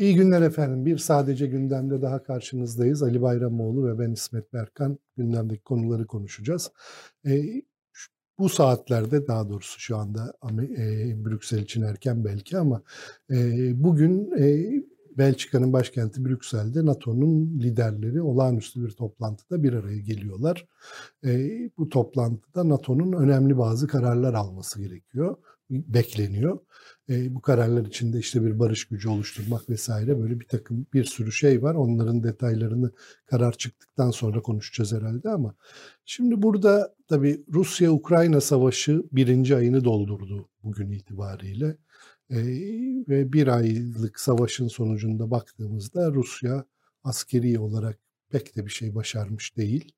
İyi günler efendim. Bir sadece gündemde daha karşınızdayız. Ali Bayramoğlu ve ben İsmet Berkan gündemdeki konuları konuşacağız. E, bu saatlerde daha doğrusu şu anda e, Brüksel için erken belki ama e, bugün e, Belçika'nın başkenti Brüksel'de NATO'nun liderleri olağanüstü bir toplantıda bir araya geliyorlar. E, bu toplantıda NATO'nun önemli bazı kararlar alması gerekiyor, bekleniyor. E, bu kararlar içinde işte bir barış gücü oluşturmak vesaire böyle bir takım bir sürü şey var. Onların detaylarını karar çıktıktan sonra konuşacağız herhalde ama şimdi burada tabii Rusya-Ukrayna savaşı birinci ayını doldurdu bugün itibariyle. E, ve bir aylık savaşın sonucunda baktığımızda Rusya askeri olarak pek de bir şey başarmış değil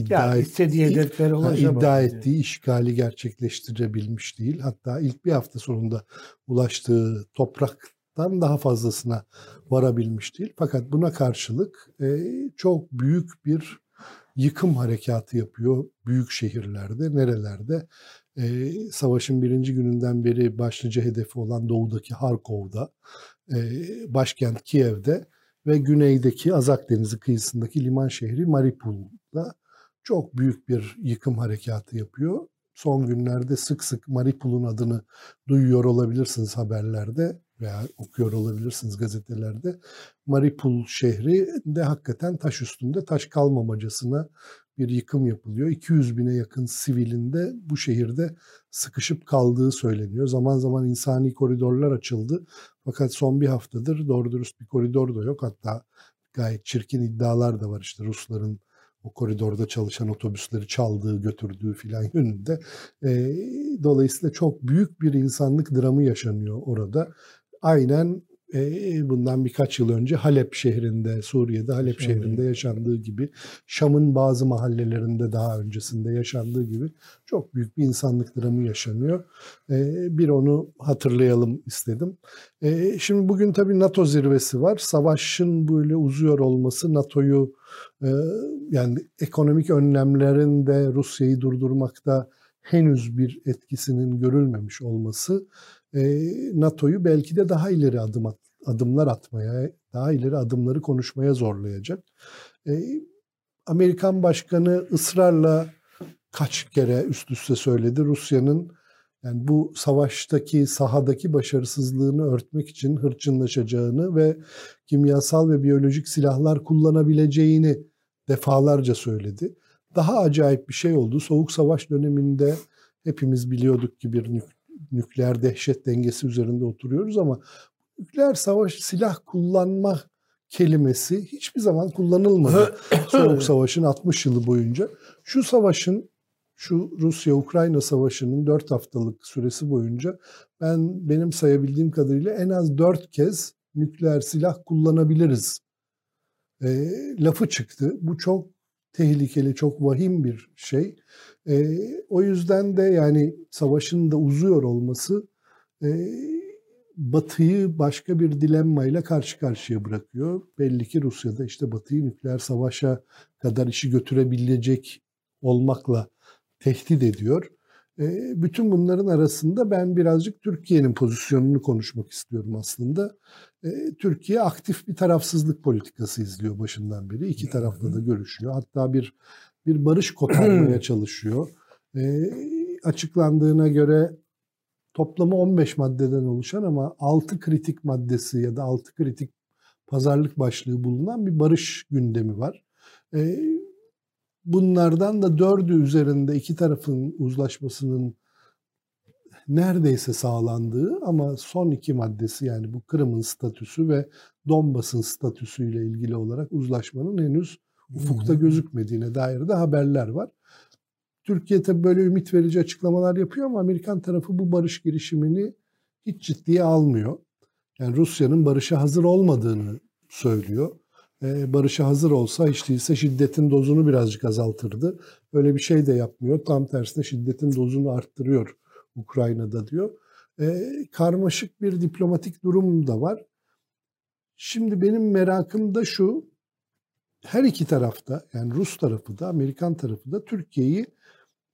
iddia, yani istediği hedeflere ulaşamadı. iddia ettiği işgali gerçekleştirebilmiş değil. Hatta ilk bir hafta sonunda ulaştığı topraktan daha fazlasına varabilmiş değil. Fakat buna karşılık e, çok büyük bir yıkım harekatı yapıyor büyük şehirlerde, nerelerde. E, savaşın birinci gününden beri başlıca hedefi olan doğudaki Harkov'da, e, başkent Kiev'de ve güneydeki Azak Denizi kıyısındaki liman şehri Mariupol'da çok büyük bir yıkım harekatı yapıyor. Son günlerde sık sık Maripul'un adını duyuyor olabilirsiniz haberlerde veya okuyor olabilirsiniz gazetelerde. Maripul şehri de hakikaten taş üstünde taş kalmamacasına bir yıkım yapılıyor. 200 bine yakın sivilinde bu şehirde sıkışıp kaldığı söyleniyor. Zaman zaman insani koridorlar açıldı. Fakat son bir haftadır doğru dürüst bir koridor da yok. Hatta gayet çirkin iddialar da var işte Rusların o koridorda çalışan otobüsleri çaldığı, götürdüğü filan yönünde. E, dolayısıyla çok büyük bir insanlık dramı yaşanıyor orada. Aynen e, bundan birkaç yıl önce Halep şehrinde, Suriye'de Halep Şöyle. şehrinde yaşandığı gibi, Şam'ın bazı mahallelerinde daha öncesinde yaşandığı gibi çok büyük bir insanlık dramı yaşanıyor. E, bir onu hatırlayalım istedim. E, şimdi bugün tabii NATO zirvesi var. Savaşın böyle uzuyor olması NATO'yu yani ekonomik önlemlerin de Rusya'yı durdurmakta henüz bir etkisinin görülmemiş olması NATO'yu belki de daha ileri adım at, adımlar atmaya, daha ileri adımları konuşmaya zorlayacak. Amerikan Başkanı ısrarla kaç kere üst üste söyledi Rusya'nın yani bu savaştaki sahadaki başarısızlığını örtmek için hırçınlaşacağını ve kimyasal ve biyolojik silahlar kullanabileceğini defalarca söyledi. Daha acayip bir şey oldu. Soğuk Savaş döneminde hepimiz biliyorduk ki bir nükleer dehşet dengesi üzerinde oturuyoruz ama nükleer savaş silah kullanma kelimesi hiçbir zaman kullanılmadı. Soğuk Savaş'ın 60 yılı boyunca. Şu savaşın şu Rusya-Ukrayna savaşının 4 haftalık süresi boyunca ben benim sayabildiğim kadarıyla en az 4 kez nükleer silah kullanabiliriz e, lafı çıktı. Bu çok tehlikeli, çok vahim bir şey. E, o yüzden de yani savaşın da uzuyor olması e, Batı'yı başka bir dilemmayla karşı karşıya bırakıyor. Belli ki Rusya'da işte Batı'yı nükleer savaşa kadar işi götürebilecek olmakla tehdit ediyor. E, bütün bunların arasında ben birazcık Türkiye'nin pozisyonunu konuşmak istiyorum aslında. E, Türkiye aktif bir tarafsızlık politikası izliyor başından beri. İki tarafla da görüşüyor. Hatta bir bir barış kotarmaya çalışıyor. E, açıklandığına göre toplamı 15 maddeden oluşan ama 6 kritik maddesi ya da 6 kritik pazarlık başlığı bulunan bir barış gündemi var. E, bunlardan da dördü üzerinde iki tarafın uzlaşmasının neredeyse sağlandığı ama son iki maddesi yani bu Kırım'ın statüsü ve Donbas'ın statüsüyle ilgili olarak uzlaşmanın henüz ufukta gözükmediğine dair de haberler var. Türkiye tabii böyle ümit verici açıklamalar yapıyor ama Amerikan tarafı bu barış girişimini hiç ciddiye almıyor. Yani Rusya'nın barışa hazır olmadığını söylüyor. Ee, barışa hazır olsa hiç değilse şiddetin dozunu birazcık azaltırdı. Öyle bir şey de yapmıyor. Tam tersine şiddetin dozunu arttırıyor Ukrayna'da diyor. E, karmaşık bir diplomatik durum da var. Şimdi benim merakım da şu, her iki tarafta yani Rus tarafı da Amerikan tarafı da Türkiye'yi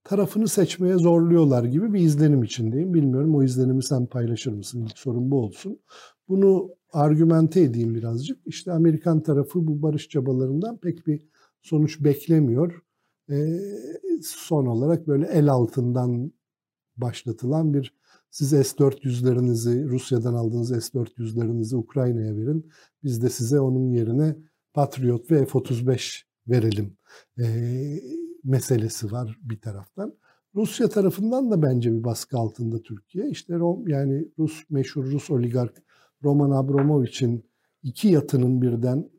tarafını seçmeye zorluyorlar gibi bir izlenim içindeyim. Bilmiyorum o izlenimi sen paylaşır mısın? İlk sorun bu olsun. Bunu argümente edeyim birazcık. İşte Amerikan tarafı bu barış çabalarından pek bir sonuç beklemiyor. E, son olarak böyle el altından başlatılan bir siz S-400'lerinizi, Rusya'dan aldığınız S-400'lerinizi Ukrayna'ya verin. Biz de size onun yerine Patriot ve F-35 verelim e, meselesi var bir taraftan. Rusya tarafından da bence bir baskı altında Türkiye. İşte Rom, yani Rus meşhur Rus oligark Roman Abramovich'in iki yatının birden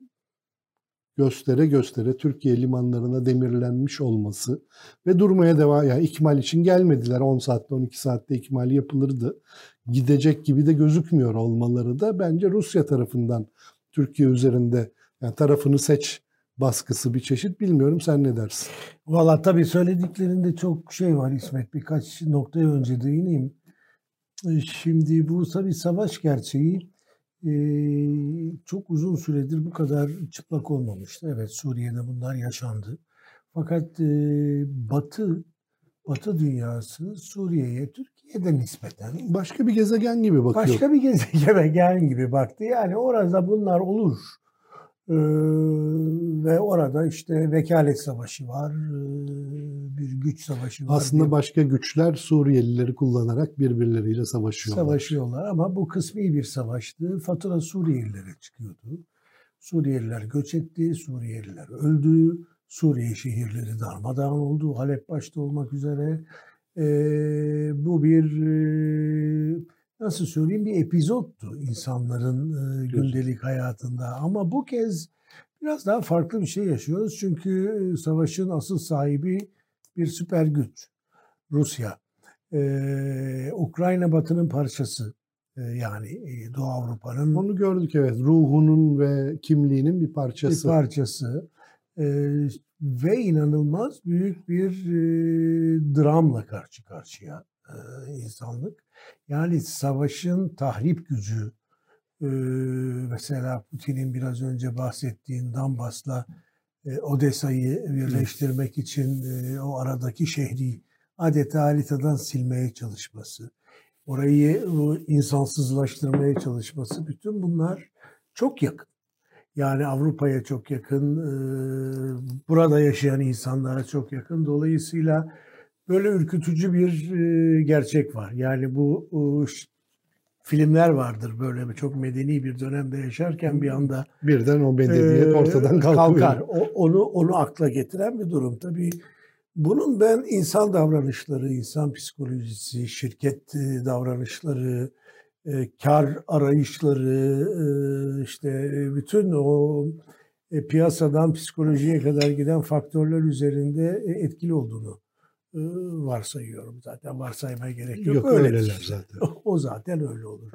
göstere göstere Türkiye limanlarına demirlenmiş olması ve durmaya devam yani ikmal için gelmediler 10 saatte 12 saatte ikmal yapılırdı. Gidecek gibi de gözükmüyor olmaları da bence Rusya tarafından Türkiye üzerinde yani tarafını seç baskısı bir çeşit bilmiyorum sen ne dersin? Valla tabii söylediklerinde çok şey var İsmet birkaç noktaya önce değineyim. Şimdi bu tabii savaş gerçeği çok uzun süredir bu kadar çıplak olmamıştı. Evet Suriye'de bunlar yaşandı. Fakat Batı Batı dünyası Suriye'ye Türkiye'de nispeten başka bir gezegen gibi bakıyor. Başka bir gezegen gibi baktı. Yani orada bunlar olur. Ee, ve orada işte vekalet savaşı var, bir güç savaşı var. Aslında başka güçler Suriyelileri kullanarak birbirleriyle savaşıyorlar. Savaşıyorlar ama bu kısmi bir savaştı. Fatura Suriyelilere çıkıyordu. Suriyeliler göç etti, Suriyeliler öldü, Suriye şehirleri darmadağın oldu, Halep başta olmak üzere. Ee, bu bir nasıl söyleyeyim bir epizottu insanların e, gündelik hayatında. Ama bu kez biraz daha farklı bir şey yaşıyoruz. Çünkü savaşın asıl sahibi bir süper güç. Rusya. Ee, Ukrayna batının parçası. Ee, yani Doğu Avrupa'nın. Onu gördük evet. Ruhunun ve kimliğinin bir parçası. Bir parçası. Ee, ve inanılmaz büyük bir e, dramla karşı karşıya e, insanlık. Yani savaşın tahrip gücü, e, mesela Putin'in biraz önce bahsettiğin Donbas'la e, Odessa'yı birleştirmek için e, o aradaki şehri adeta haritadan silmeye çalışması, orayı insansızlaştırmaya çalışması, bütün bunlar çok yakın. Yani Avrupa'ya çok yakın, burada yaşayan insanlara çok yakın. Dolayısıyla böyle ürkütücü bir e, gerçek var. Yani bu e, filmler vardır böyle çok medeni bir dönemde yaşarken bir anda birden o medeniyet e, ortadan kalkıyor. Kalkar. O, onu onu akla getiren bir durum. Tabii bunun ben insan davranışları, insan psikolojisi, şirket e, davranışları, e, kar arayışları, e, işte bütün o e, piyasadan psikolojiye kadar giden faktörler üzerinde e, etkili olduğunu varsayıyorum zaten. Varsaymaya gerek yok. Yok öyleler zaten. O zaten öyle olur.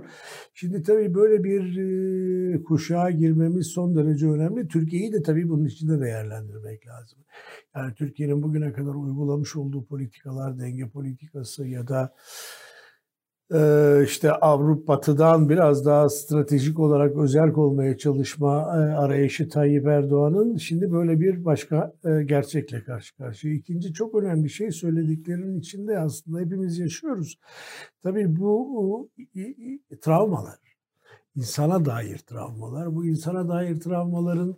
Şimdi tabii böyle bir kuşağa girmemiz son derece önemli. Türkiye'yi de tabii bunun içinde değerlendirmek lazım. Yani Türkiye'nin bugüne kadar uygulamış olduğu politikalar, denge politikası ya da işte Avrupa Batı'dan biraz daha stratejik olarak özel olmaya çalışma arayışı Tayyip Erdoğan'ın şimdi böyle bir başka gerçekle karşı karşıya. İkinci çok önemli şey söylediklerinin içinde aslında hepimiz yaşıyoruz. Tabii bu travmalar, insana dair travmalar. Bu insana dair travmaların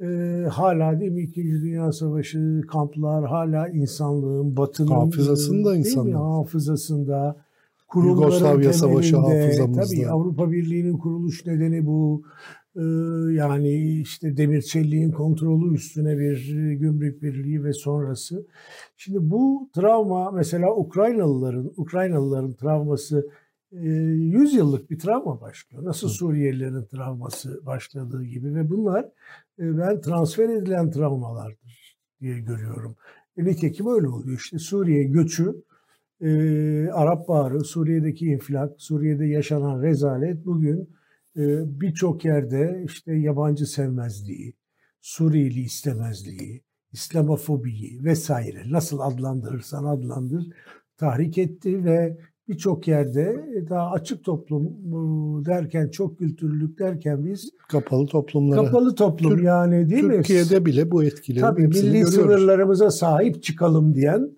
e, hala değil mi İkinci Dünya Savaşı, kamplar hala insanlığın, batının hafızasında insanlığın hafızasında Yugoslavya Savaşı hafızamızda. Tabii Avrupa Birliği'nin kuruluş nedeni bu. Ee, yani işte demir çelliğin kontrolü üstüne bir e, gümrük birliği ve sonrası. Şimdi bu travma mesela Ukraynalıların Ukraynalıların travması 100 e, yıllık bir travma başlıyor. Nasıl Suriyelilerin travması başladığı gibi ve bunlar e, ben transfer edilen travmalardır diye görüyorum. Nitekim öyle oluyor. İşte Suriye göçü e, Arap Baharı, Suriye'deki infilak, Suriye'de yaşanan rezalet bugün e, birçok yerde işte yabancı sevmezliği, Suriyeli istemezliği, İslamofobiyi vesaire nasıl adlandırırsan adlandır tahrik etti ve birçok yerde daha açık toplum derken çok kültürlülük derken biz kapalı toplumlara kapalı toplum Türk, yani değil Türkiye'de mi? Türkiye'de bile bu etkileri Tabii milli görüyoruz. sınırlarımıza sahip çıkalım diyen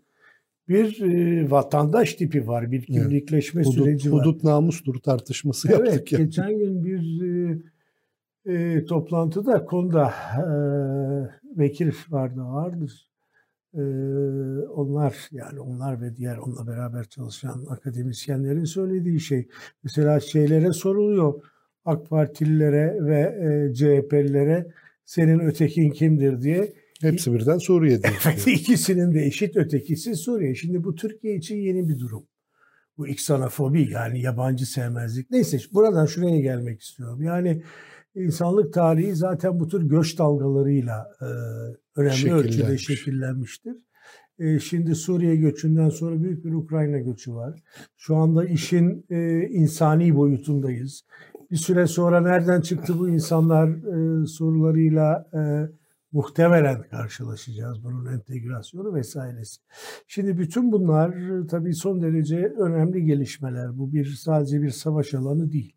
bir e, vatandaş tipi var, bir kimlikleşme evet. hudut, süreci var. Hudut namustur tartışması evet, yaptık. Evet, geçen gün bir e, e, toplantıda konuda e, vekil vardı, vardır. E, onlar yani onlar ve diğer onunla beraber çalışan akademisyenlerin söylediği şey. Mesela şeylere soruluyor AK Partililere ve e, CHP'lilere senin ötekin kimdir diye. Hepsi birden Suriye diyor. Evet ikisinin de eşit ötekisi Suriye. Şimdi bu Türkiye için yeni bir durum. Bu iksanofobi yani yabancı sevmezlik. Neyse buradan şuraya gelmek istiyorum. Yani insanlık tarihi zaten bu tür göç dalgalarıyla e, önemli ölçüde şekillenmiştir. E, şimdi Suriye göçünden sonra büyük bir Ukrayna göçü var. Şu anda işin e, insani boyutundayız. Bir süre sonra nereden çıktı bu insanlar e, sorularıyla e, muhtemelen karşılaşacağız bunun entegrasyonu vesairesi. Şimdi bütün bunlar tabii son derece önemli gelişmeler. Bu bir sadece bir savaş alanı değil.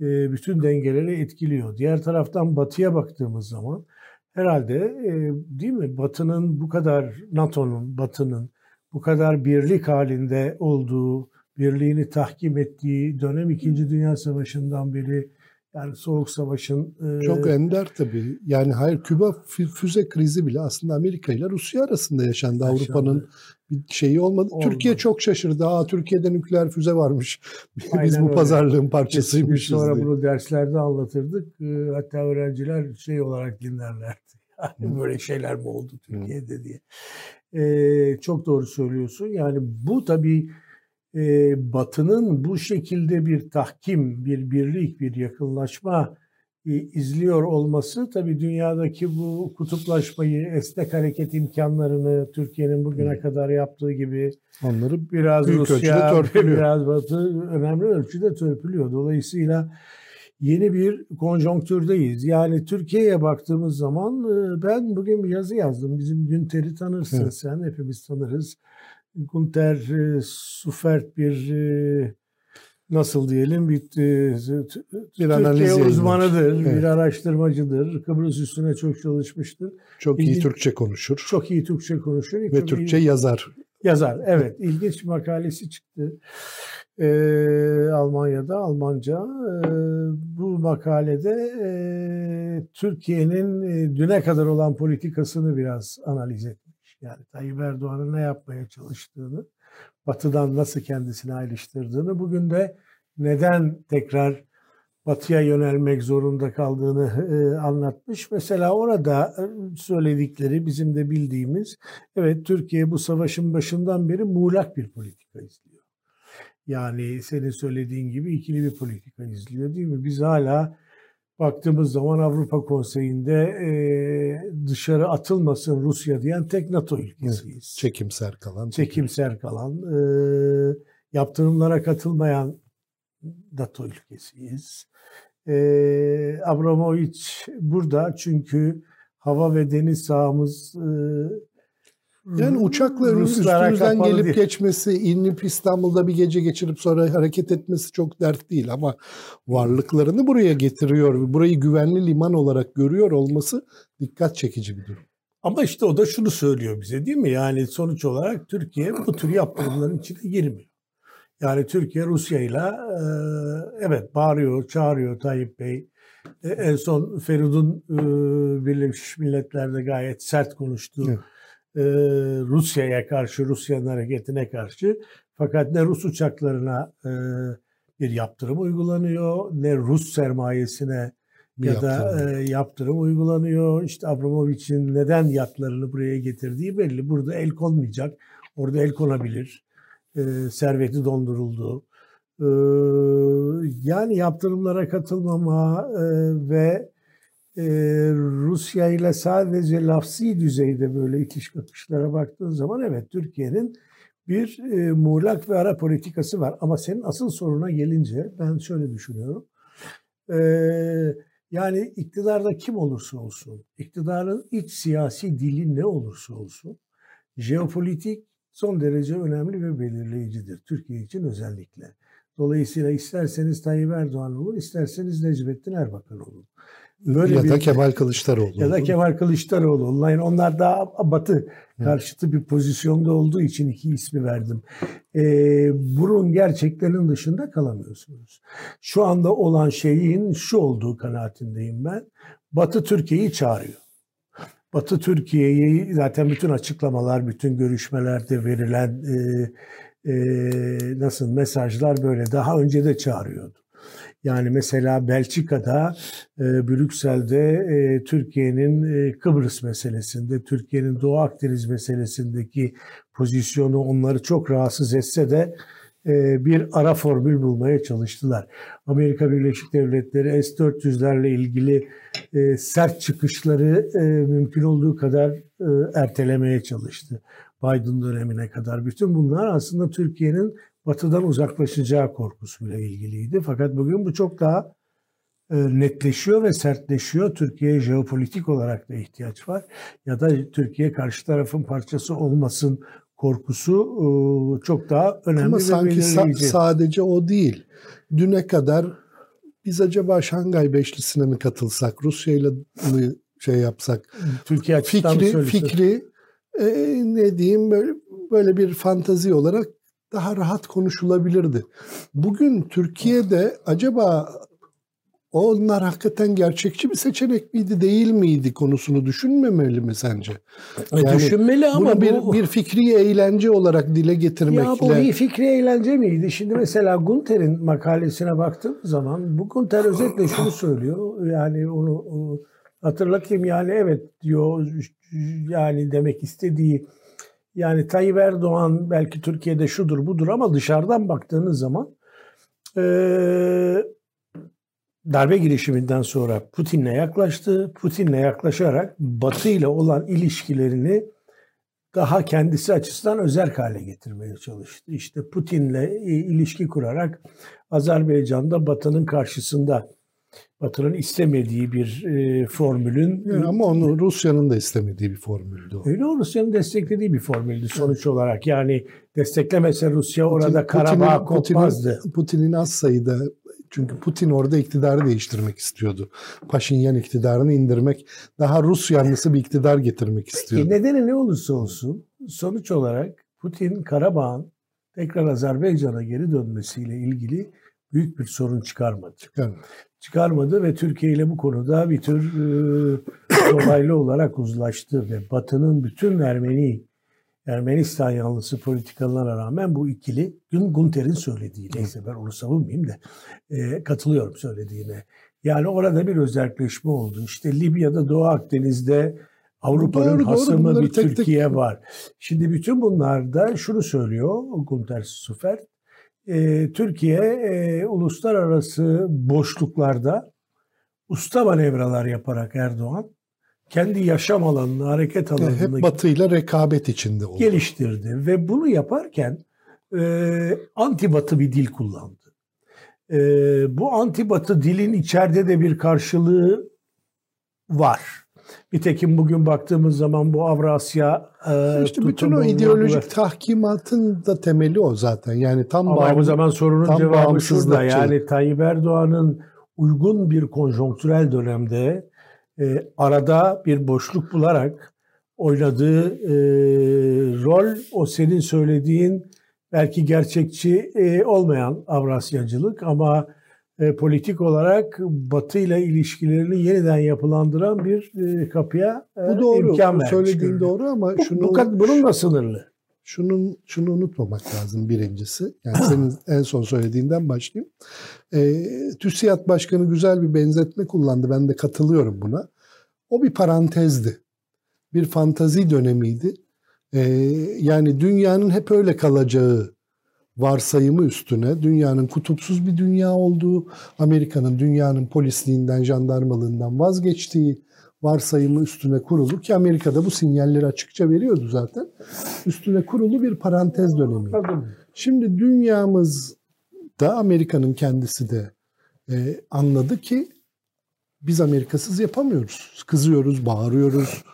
E, bütün dengeleri etkiliyor. Diğer taraftan batıya baktığımız zaman herhalde e, değil mi Batı'nın bu kadar NATO'nun, Batı'nın bu kadar birlik halinde olduğu, birliğini tahkim ettiği dönem 2. Dünya Savaşı'ndan beri yani Soğuk Savaş'ın... E... Çok ender tabii. Yani hayır Küba füze krizi bile aslında Amerika ile Rusya arasında yaşandı. yaşandı. Avrupa'nın bir şeyi olmadı. olmadı. Türkiye çok şaşırdı. Aa Türkiye'de nükleer füze varmış. Biz Aynen bu öyle. pazarlığın parçasıymışız Sonra diye. bunu derslerde anlatırdık. Hatta öğrenciler şey olarak dinlerlerdi. Yani böyle şeyler mi oldu Türkiye'de diye. Ee, çok doğru söylüyorsun. Yani bu tabii Batı'nın bu şekilde bir tahkim, bir birlik, bir yakınlaşma e, izliyor olması tabii dünyadaki bu kutuplaşmayı, esnek hareket imkanlarını Türkiye'nin bugüne kadar yaptığı gibi onları biraz büyük Rusya, törpülüyor. biraz Batı önemli ölçüde törpülüyor. Dolayısıyla yeni bir konjonktürdeyiz. Yani Türkiye'ye baktığımız zaman e, ben bugün bir yazı yazdım. Bizim Günter'i tanırsın evet. sen, hepimiz tanırız. Günter e, Sufert bir e, nasıl diyelim bir, bir Türkiye uzmanıdır, evet. bir araştırmacıdır. Kıbrıs üstüne çok çalışmıştır. Çok İlginç, iyi Türkçe konuşur. Çok iyi Türkçe konuşur. Ve Türkçe iyi, yazar. Yazar, evet. İlginç makalesi çıktı e, Almanya'da Almanca. E, bu makalede e, Türkiye'nin e, düne kadar olan politikasını biraz analiz etmiş. Yani Tayyip Erdoğan'ın ne yapmaya çalıştığını, Batı'dan nasıl kendisini ayrıştırdığını, bugün de neden tekrar Batı'ya yönelmek zorunda kaldığını e, anlatmış. Mesela orada söyledikleri bizim de bildiğimiz, evet Türkiye bu savaşın başından beri muğlak bir politika izliyor. Yani senin söylediğin gibi ikili bir politika izliyor değil mi? Biz hala baktığımız zaman Avrupa Konseyi'nde e, dışarı atılmasın Rusya diyen tek NATO ülkesiyiz. Çekimser kalan. Çekimser kalan. E, yaptırımlara katılmayan NATO ülkesiyiz. E, Abramovich burada çünkü hava ve deniz sahamız e, yani uçakla Ruslara üstümüzden gelip değil. geçmesi, inip İstanbul'da bir gece geçirip sonra hareket etmesi çok dert değil ama varlıklarını buraya getiriyor, burayı güvenli liman olarak görüyor olması dikkat çekici bir durum. Ama işte o da şunu söylüyor bize değil mi? Yani sonuç olarak Türkiye bu tür yaptırımların içine girmiyor. Yani Türkiye Rusya ile evet bağırıyor, çağırıyor Tayyip Bey. E, en son Feridun Birleşmiş Milletler'de gayet sert konuştu. Evet Rusya'ya karşı, Rusya'nın hareketine karşı. Fakat ne Rus uçaklarına e, bir yaptırım uygulanıyor, ne Rus sermayesine ya yaptırım. da e, yaptırım uygulanıyor. İşte Abramovich'in neden yatlarını buraya getirdiği belli. Burada el konmayacak, orada el konabilir. E, serveti donduruldu. E, yani yaptırımlara katılmama e, ve e, Rusya ile sadece lafsi düzeyde böyle itiş kakışlara baktığın zaman evet Türkiye'nin bir e, muğlak ve ara politikası var. Ama senin asıl soruna gelince ben şöyle düşünüyorum. E, yani iktidarda kim olursa olsun, iktidarın iç siyasi dili ne olursa olsun, jeopolitik son derece önemli ve belirleyicidir. Türkiye için özellikle. Dolayısıyla isterseniz Tayyip Erdoğan olun, isterseniz Necmettin Erbakan olun. Böyle ya bir, da Kemal Kılıçdaroğlu. Ya da Kemal Kılıçdaroğlu. Yani onlar daha batı karşıtı bir pozisyonda olduğu için iki ismi verdim. E, burun gerçeklerin dışında kalamıyorsunuz. Şu anda olan şeyin şu olduğu kanaatindeyim ben. Batı Türkiye'yi çağırıyor. Batı Türkiye'yi zaten bütün açıklamalar, bütün görüşmelerde verilen e, e, nasıl mesajlar böyle daha önce de çağırıyordu. Yani mesela Belçika'da, e, Brüksel'de e, Türkiye'nin e, Kıbrıs meselesinde, Türkiye'nin Doğu Akdeniz meselesindeki pozisyonu onları çok rahatsız etse de e, bir ara formül bulmaya çalıştılar. Amerika Birleşik Devletleri S-400'lerle ilgili e, sert çıkışları e, mümkün olduğu kadar ertelemeye çalıştı. Biden dönemine kadar. Bütün bunlar aslında Türkiye'nin batıdan uzaklaşacağı korkusuyla ilgiliydi. Fakat bugün bu çok daha netleşiyor ve sertleşiyor. Türkiye'ye jeopolitik olarak da ihtiyaç var. Ya da Türkiye karşı tarafın parçası olmasın korkusu çok daha önemli Ama sanki sa- sadece o değil. Düne kadar biz acaba Şangay Beşlisi'ne mi katılsak, Rusya ile mi şey yapsak? Türkiye fikri fikri e, ne diyeyim böyle böyle bir fantazi olarak daha rahat konuşulabilirdi. Bugün Türkiye'de acaba onlar hakikaten gerçekçi bir seçenek miydi değil miydi konusunu düşünmemeli mi sence? E, yani Düşünmeli ama bunu bir, bu... bir fikri eğlence olarak dile getirmekle... Ya bu bir fikri eğlence miydi? Şimdi mesela Gunter'in makalesine baktığım zaman bu Gunter özetle şunu söylüyor. Yani onu hatırlatayım yani evet diyor yani demek istediği yani Tayyip Erdoğan belki Türkiye'de şudur budur ama dışarıdan baktığınız zaman eee darbe girişiminden sonra Putin'le yaklaştı. Putin'le yaklaşarak Batı ile olan ilişkilerini daha kendisi açısından özel hale getirmeye çalıştı. İşte Putin'le ilişki kurarak Azerbaycan'da Batı'nın karşısında Batı'nın istemediği bir e, formülün... Yani ama onu Rusya'nın da istemediği bir formüldü o. Öyle o Rusya'nın desteklediği bir formüldü sonuç olarak. Yani desteklemese Rusya orada Putin, Karabağ kopmazdı. Putin'in, Putin'in az sayıda çünkü Putin orada iktidarı değiştirmek istiyordu. Paşinyan iktidarını indirmek, daha Rus yanlısı bir iktidar getirmek istiyordu. Peki nedeni ne olursa olsun sonuç olarak Putin Karabağ'ın tekrar Azerbaycan'a geri dönmesiyle ilgili büyük bir sorun çıkarmadı. Çıkarmadı. Çıkarmadı ve Türkiye ile bu konuda bir tür e, dolaylı olarak uzlaştı ve Batı'nın bütün Ermeni Ermenistan yanlısı politikalarına rağmen bu ikili Gün Gunter'in söylediği neyse ben onu savunmayayım da e, katılıyorum söylediğine. Yani orada bir özelleşme oldu. İşte Libya'da Doğu Akdeniz'de Avrupa'nın hasımı bir tek Türkiye tek... var. Şimdi bütün bunlarda şunu söylüyor Gunter Sufer. E, Türkiye e, uluslararası boşluklarda usta manevralar yaparak Erdoğan kendi yaşam alanını, hareket alanını hep batıyla rekabet içinde oldu. Geliştirdi ve bunu yaparken e, anti batı bir dil kullandı. E, bu anti batı dilin içeride de bir karşılığı var. Nitekim bugün baktığımız zaman bu Avrasya e, işte bütün o ideolojik var. tahkimatın da temeli o zaten. Yani tam Ama bu zaman sorunun cevabı şurada. Yani Tayyip Erdoğan'ın uygun bir konjonktürel dönemde e, arada bir boşluk bularak oynadığı e, rol o senin söylediğin belki gerçekçi e, olmayan Avrasyacılık ama e, politik olarak Batı ile ilişkilerini yeniden yapılandıran bir e, kapıya e, bu doğru, imkan vermiş. Söylediğin doğru ama bu, şunu bu, bunun da sınırlı. Şunun şunu unutmamak lazım birincisi. Yani senin en son söylediğinden başlayayım. E, TÜSİAD Başkanı güzel bir benzetme kullandı. Ben de katılıyorum buna. O bir parantezdi. Bir fantazi dönemiydi. E, yani dünyanın hep öyle kalacağı varsayımı üstüne dünyanın kutupsuz bir dünya olduğu, Amerika'nın dünyanın polisliğinden, jandarmalığından vazgeçtiği, varsayımı üstüne kurulu ki Amerika'da bu sinyalleri açıkça veriyordu zaten. Üstüne kurulu bir parantez dönemi. Şimdi dünyamız da Amerika'nın kendisi de e, anladı ki biz Amerikasız yapamıyoruz. Kızıyoruz, bağırıyoruz,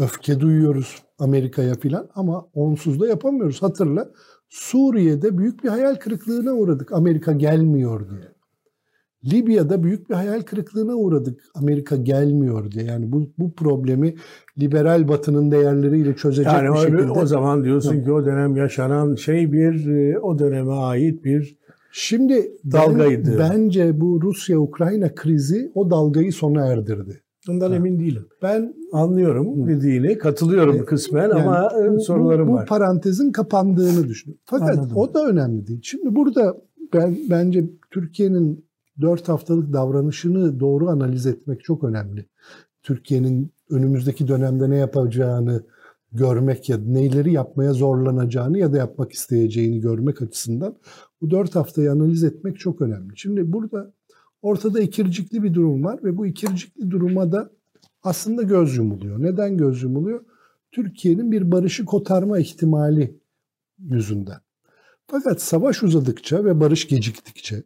öfke duyuyoruz Amerika'ya filan ama onsuz da yapamıyoruz. Hatırla Suriye'de büyük bir hayal kırıklığına uğradık Amerika gelmiyor diye. Libya'da büyük bir hayal kırıklığına uğradık. Amerika gelmiyor diye. Yani bu bu problemi liberal batının değerleriyle çözecek Yani bir şekilde. o zaman diyorsun Yok. ki o dönem yaşanan şey bir e, o döneme ait bir Şimdi ben- Dalgaydı. bence bu Rusya-Ukrayna krizi o dalgayı sona erdirdi. Bundan Ha. emin değilim. Ben Anlıyorum Hı. dediğini, katılıyorum E, kısmen yani ama bu, sorularım bu, bu var. parantezin kapandığını düşünüyorum. Fakat Anladım. o da önemli değil. Şimdi burada ben bence Türkiye'nin 4 haftalık davranışını doğru analiz etmek çok önemli. Türkiye'nin önümüzdeki dönemde ne yapacağını görmek ya neleri yapmaya zorlanacağını ya da yapmak isteyeceğini görmek açısından bu 4 haftayı analiz etmek çok önemli. Şimdi burada ortada ikircikli bir durum var ve bu ikircikli duruma da aslında göz yumuluyor. Neden göz yumuluyor? Türkiye'nin bir barışı kotarma ihtimali yüzünden. Fakat savaş uzadıkça ve barış geciktikçe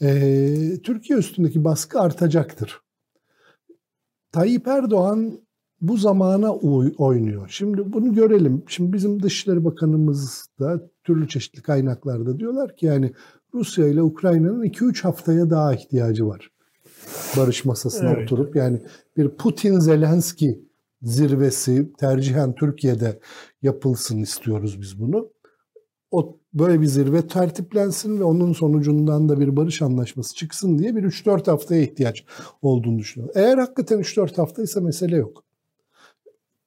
eee, Türkiye üstündeki baskı artacaktır. Tayyip Erdoğan bu zamana uy- oynuyor. Şimdi bunu görelim. Şimdi bizim Dışişleri Bakanımız da türlü çeşitli kaynaklarda diyorlar ki yani Rusya ile Ukrayna'nın 2-3 haftaya daha ihtiyacı var. Barış masasına Evet. oturup yani bir Putin-Zelenski zirvesi tercihen Türkiye'de yapılsın istiyoruz biz bunu. O böyle bir zirve tertiplensin ve onun sonucundan da bir barış anlaşması çıksın diye bir 3-4 haftaya ihtiyaç olduğunu düşünüyorum. Eğer hakikaten 3-4 haftaysa mesele yok.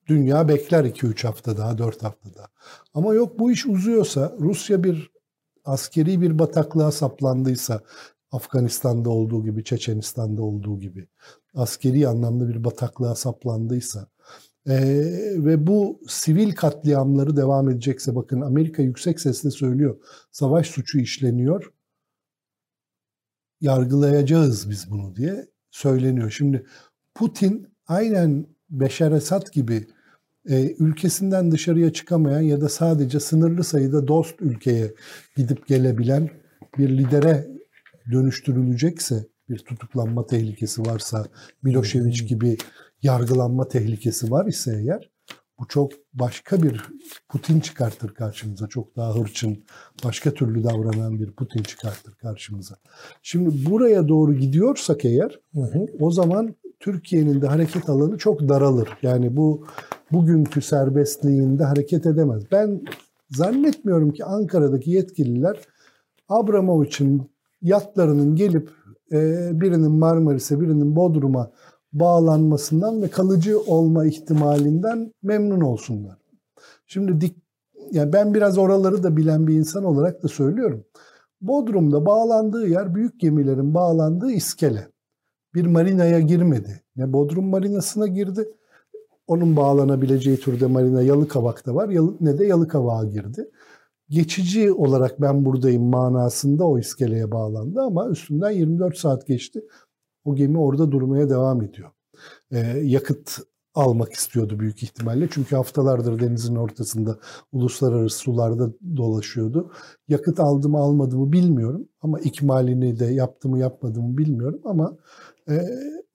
Dünya bekler 2-3 hafta daha, 4 hafta daha. Ama yok bu iş uzuyorsa, Rusya bir askeri bir bataklığa saplandıysa, Afganistan'da olduğu gibi, Çeçenistan'da olduğu gibi, askeri anlamda bir bataklığa saplandıysa, ee, ve bu sivil katliamları devam edecekse bakın Amerika yüksek sesle söylüyor. Savaş suçu işleniyor. Yargılayacağız biz bunu diye söyleniyor. Şimdi Putin aynen Beşar Esad gibi e, ülkesinden dışarıya çıkamayan ya da sadece sınırlı sayıda dost ülkeye gidip gelebilen bir lidere dönüştürülecekse bir tutuklanma tehlikesi varsa Milošević gibi yargılanma tehlikesi var ise eğer bu çok başka bir Putin çıkartır karşımıza. Çok daha hırçın, başka türlü davranan bir Putin çıkartır karşımıza. Şimdi buraya doğru gidiyorsak eğer Hı hı. o zaman Türkiye'nin de hareket alanı çok daralır. Yani bu bugünkü serbestliğinde hareket edemez. Ben zannetmiyorum ki Ankara'daki yetkililer Abramovich'in yatlarının gelip e, birinin Marmaris'e birinin Bodrum'a bağlanmasından ve kalıcı olma ihtimalinden memnun olsunlar. Şimdi dik, yani ben biraz oraları da bilen bir insan olarak da söylüyorum. Bodrum'da bağlandığı yer büyük gemilerin bağlandığı iskele. Bir marinaya girmedi. Ne Bodrum marinasına girdi. Onun bağlanabileceği türde marina Yalıkavak'ta var. Yalı- Ne de Yalıkavak'a girdi. Geçici olarak ben buradayım manasında o iskeleye bağlandı ama üstünden 24 saat geçti. O gemi orada durmaya devam ediyor. Ee, yakıt almak istiyordu büyük ihtimalle. Çünkü haftalardır denizin ortasında uluslararası sularda dolaşıyordu. Yakıt aldı mı almadı mı bilmiyorum. Ama ikmalini de yaptı mı yapmadı mı bilmiyorum. Ama e,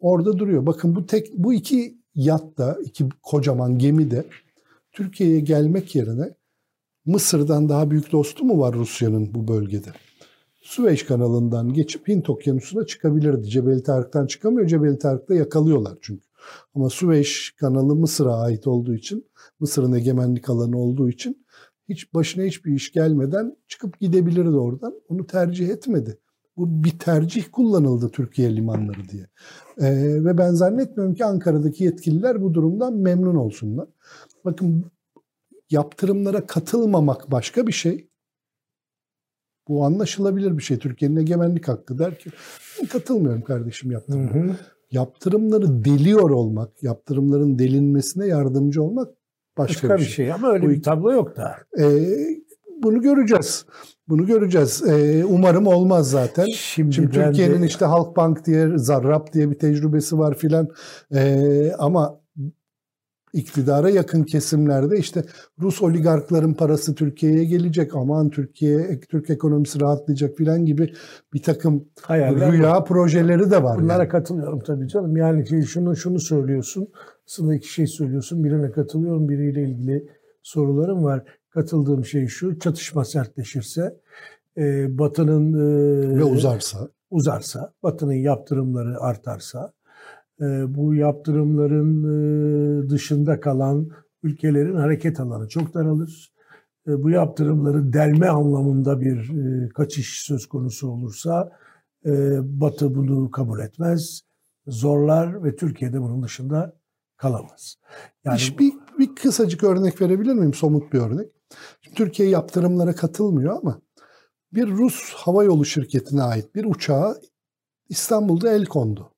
orada duruyor. Bakın bu tek bu iki yat da iki kocaman gemi de Türkiye'ye gelmek yerine Mısır'dan daha büyük dostu mu var Rusya'nın bu bölgede? Süveyş kanalından geçip Hint okyanusuna çıkabilirdi. Cebeli Tarık'tan çıkamıyor. Cebeli Tarık'ta yakalıyorlar çünkü. Ama Süveyş kanalı Mısır'a ait olduğu için, Mısır'ın egemenlik alanı olduğu için hiç başına hiçbir iş gelmeden çıkıp gidebilirdi oradan. Onu tercih etmedi. Bu bir tercih kullanıldı Türkiye limanları diye. Ee, ve ben zannetmiyorum ki Ankara'daki yetkililer bu durumdan memnun olsunlar. Bakın yaptırımlara katılmamak başka bir şey. Bu anlaşılabilir bir şey. Türkiye'nin egemenlik hakkı der ki "Ben katılmıyorum kardeşim Hı yaptırıma. hı. Yaptırımları deliyor olmak, yaptırımların delinmesine yardımcı olmak başka, Başka bir şey. şey ama öyle Bu- bir tablo yok da. Ee, bunu göreceğiz. Bunu göreceğiz. Ee, umarım olmaz zaten. Şimdi, Şimdi Türkiye'nin de- işte Halkbank diye, Zarrab diye bir tecrübesi var filan. Ee, ama iktidara yakın kesimlerde işte Rus oligarkların parası Türkiye'ye gelecek. Aman Türkiye, Türk ekonomisi rahatlayacak filan gibi bir takım hayaller rüya projeleri de var. Bunlara yani. katılıyorum tabii canım. Yani ki şunu şunu söylüyorsun. Aslında iki şey söylüyorsun. Birine katılıyorum. Biriyle ilgili sorularım var. Katıldığım şey şu. Çatışma sertleşirse e, Batı'nın e, Ve uzarsa. uzarsa, Batı'nın yaptırımları artarsa, e, bu yaptırımların e, dışında kalan ülkelerin hareket alanı çok daralır. E, bu yaptırımları delme anlamında bir kaçış söz konusu olursa Batı bunu kabul etmez, zorlar ve Türkiye'de bunun dışında kalamaz. Yani bir, bir kısacık örnek verebilir miyim? Somut bir örnek. Şimdi Türkiye yaptırımlara katılmıyor ama bir Rus hava yolu şirketine ait bir uçağa İstanbul'da el kondu.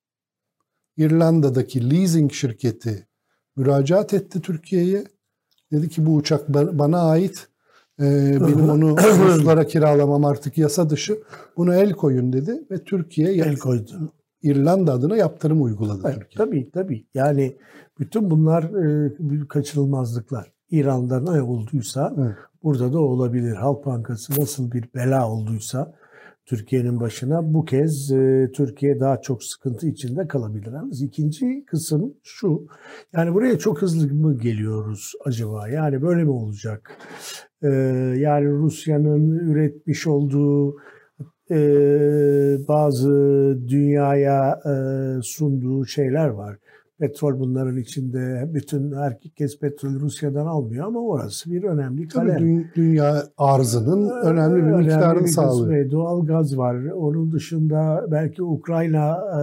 İrlanda'daki leasing şirketi müracaat etti Türkiye'ye. Dedi ki bu uçak bana ait. Ee, benim onu Ruslara kiralamam artık yasa dışı. Bunu el koyun dedi ve Türkiye el koydu. İrlanda adına yaptırım uyguladı evet, Türkiye. Tabii tabii. Yani bütün bunlar e, kaçınılmazlıklar. İran'da ne olduysa evet. burada da olabilir. Halk Bankası nasıl bir bela olduysa Türkiye'nin başına bu kez e, Türkiye daha çok sıkıntı içinde kalabilir. Yalnız ikinci kısım şu. Yani buraya çok hızlı mı geliyoruz acaba? Yani böyle mi olacak? E, yani Rusya'nın üretmiş olduğu e, bazı dünyaya e, sunduğu şeyler var. Petrol bunların içinde. Bütün herkes petrol Rusya'dan almıyor ama orası bir önemli kalem. Tabii dünya arzının ee, önemli bir miktarını sağlıyor. Doğal gaz var. Onun dışında belki Ukrayna e,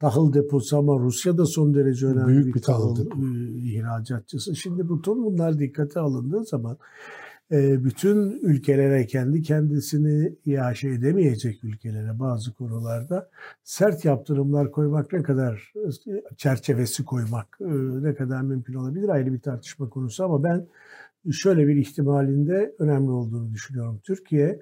tahıl deposu ama Rusya da son derece önemli Büyük bir, bir tahıl, tahıl depo. ihracatçısı. Şimdi bütün bunlar dikkate alındığı zaman bütün ülkelere kendi kendisini iaşe edemeyecek ülkelere bazı konularda sert yaptırımlar koymak ne kadar çerçevesi koymak ne kadar mümkün olabilir ayrı bir tartışma konusu ama ben şöyle bir ihtimalinde önemli olduğunu düşünüyorum. Türkiye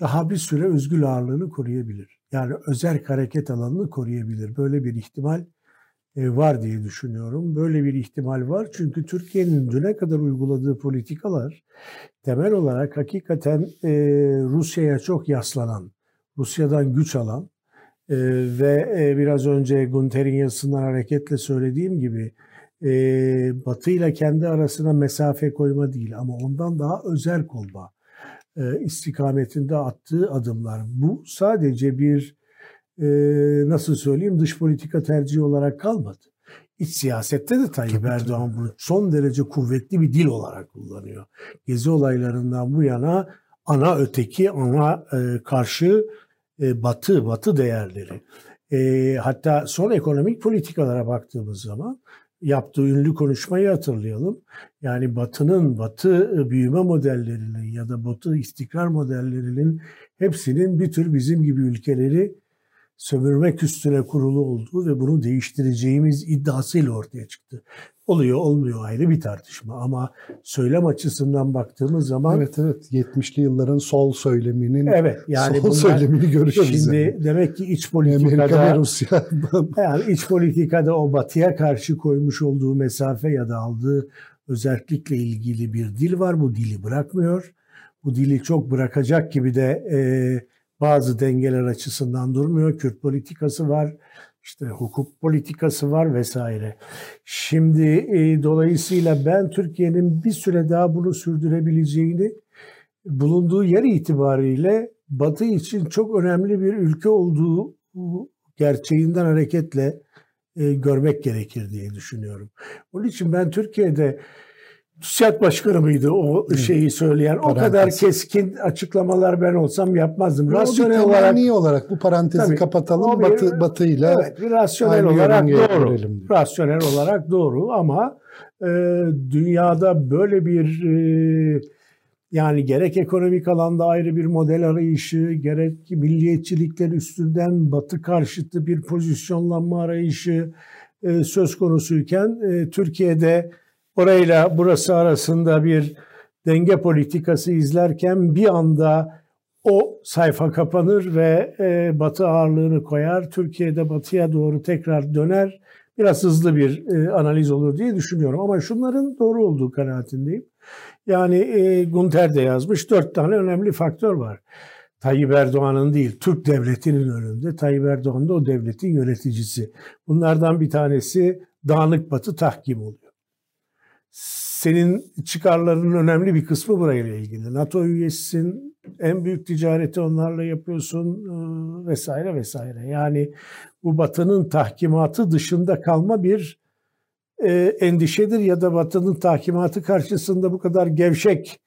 daha bir süre özgül ağırlığını koruyabilir. Yani özel hareket alanını koruyabilir. Böyle bir ihtimal var diye düşünüyorum. Böyle bir ihtimal var. Çünkü Türkiye'nin düne kadar uyguladığı politikalar temel olarak hakikaten e, Rusya'ya çok yaslanan, Rusya'dan güç alan e, ve biraz önce Gunter'in yazısından hareketle söylediğim gibi Batı ile kendi arasına mesafe koyma değil ama ondan daha özel kolba istikametinde attığı adımlar. Bu sadece bir e, nasıl söyleyeyim dış politika tercihi olarak kalmadı. İç siyasette de Tayyip Erdoğan bunu son derece kuvvetli bir dil olarak kullanıyor. Gezi olaylarından bu yana ana öteki, ana e, karşı e, batı, batı değerleri. E, hatta son ekonomik politikalara baktığımız zaman yaptığı ünlü konuşmayı hatırlayalım. Yani Batı'nın, Batı büyüme modellerinin ya da Batı istikrar modellerinin hepsinin bir tür bizim gibi ülkeleri sömürmek üstüne kurulu olduğu ve bunu değiştireceğimiz iddiasıyla ortaya çıktı. Oluyor olmuyor ayrı bir tartışma ama söylem açısından baktığımız zaman Evet evet 70'li yılların sol söyleminin evet yani sol bunlar, söylemini görüyoruz. Şimdi yani. demek ki iç politikada Amerika ve Rusya yani iç politikada o batıya karşı koymuş olduğu mesafe ya da aldığı özellikle ilgili bir dil var. Bu dili bırakmıyor. Bu dili çok bırakacak gibi de e, bazı dengeler açısından durmuyor. Kürt politikası var, işte hukuk politikası var vesaire. Şimdi e, dolayısıyla ben Türkiye'nin bir süre daha bunu sürdürebileceğini bulunduğu yer itibariyle Batı için çok önemli bir ülke olduğu gerçeğinden hareketle e, görmek gerekir diye düşünüyorum. Onun için ben Türkiye'de TÜSİAD Başkanı mıydı o şeyi söyleyen? Parantez. O kadar keskin açıklamalar ben olsam yapmazdım. Rasyonel olarak olarak bu parantezi tabii, kapatalım bir, batı batıyla. Evet, bir rasyonel olarak doğru. Rasyonel olarak doğru ama e, dünyada böyle bir e, yani gerek ekonomik alanda ayrı bir model arayışı, gerek milliyetçilikler üstünden batı karşıtı bir pozisyonlanma arayışı e, söz konusuyken e, Türkiye'de orayla burası arasında bir denge politikası izlerken bir anda o sayfa kapanır ve e, Batı ağırlığını koyar. Türkiye'de Batı'ya doğru tekrar döner. Biraz hızlı bir e, analiz olur diye düşünüyorum. Ama şunların doğru olduğu kanaatindeyim. Yani e, Gunter de yazmış dört tane önemli faktör var. Tayyip Erdoğan'ın değil, Türk devletinin önünde. Tayyip Erdoğan da o devletin yöneticisi. Bunlardan bir tanesi dağınık batı tahkim oluyor. Senin çıkarlarının önemli bir kısmı burayla ilgili. NATO üyesisin, en büyük ticareti onlarla yapıyorsun e, vesaire vesaire. Yani bu Batı'nın tahkimatı dışında kalma bir e, endişedir ya da Batı'nın tahkimatı karşısında bu kadar gevşek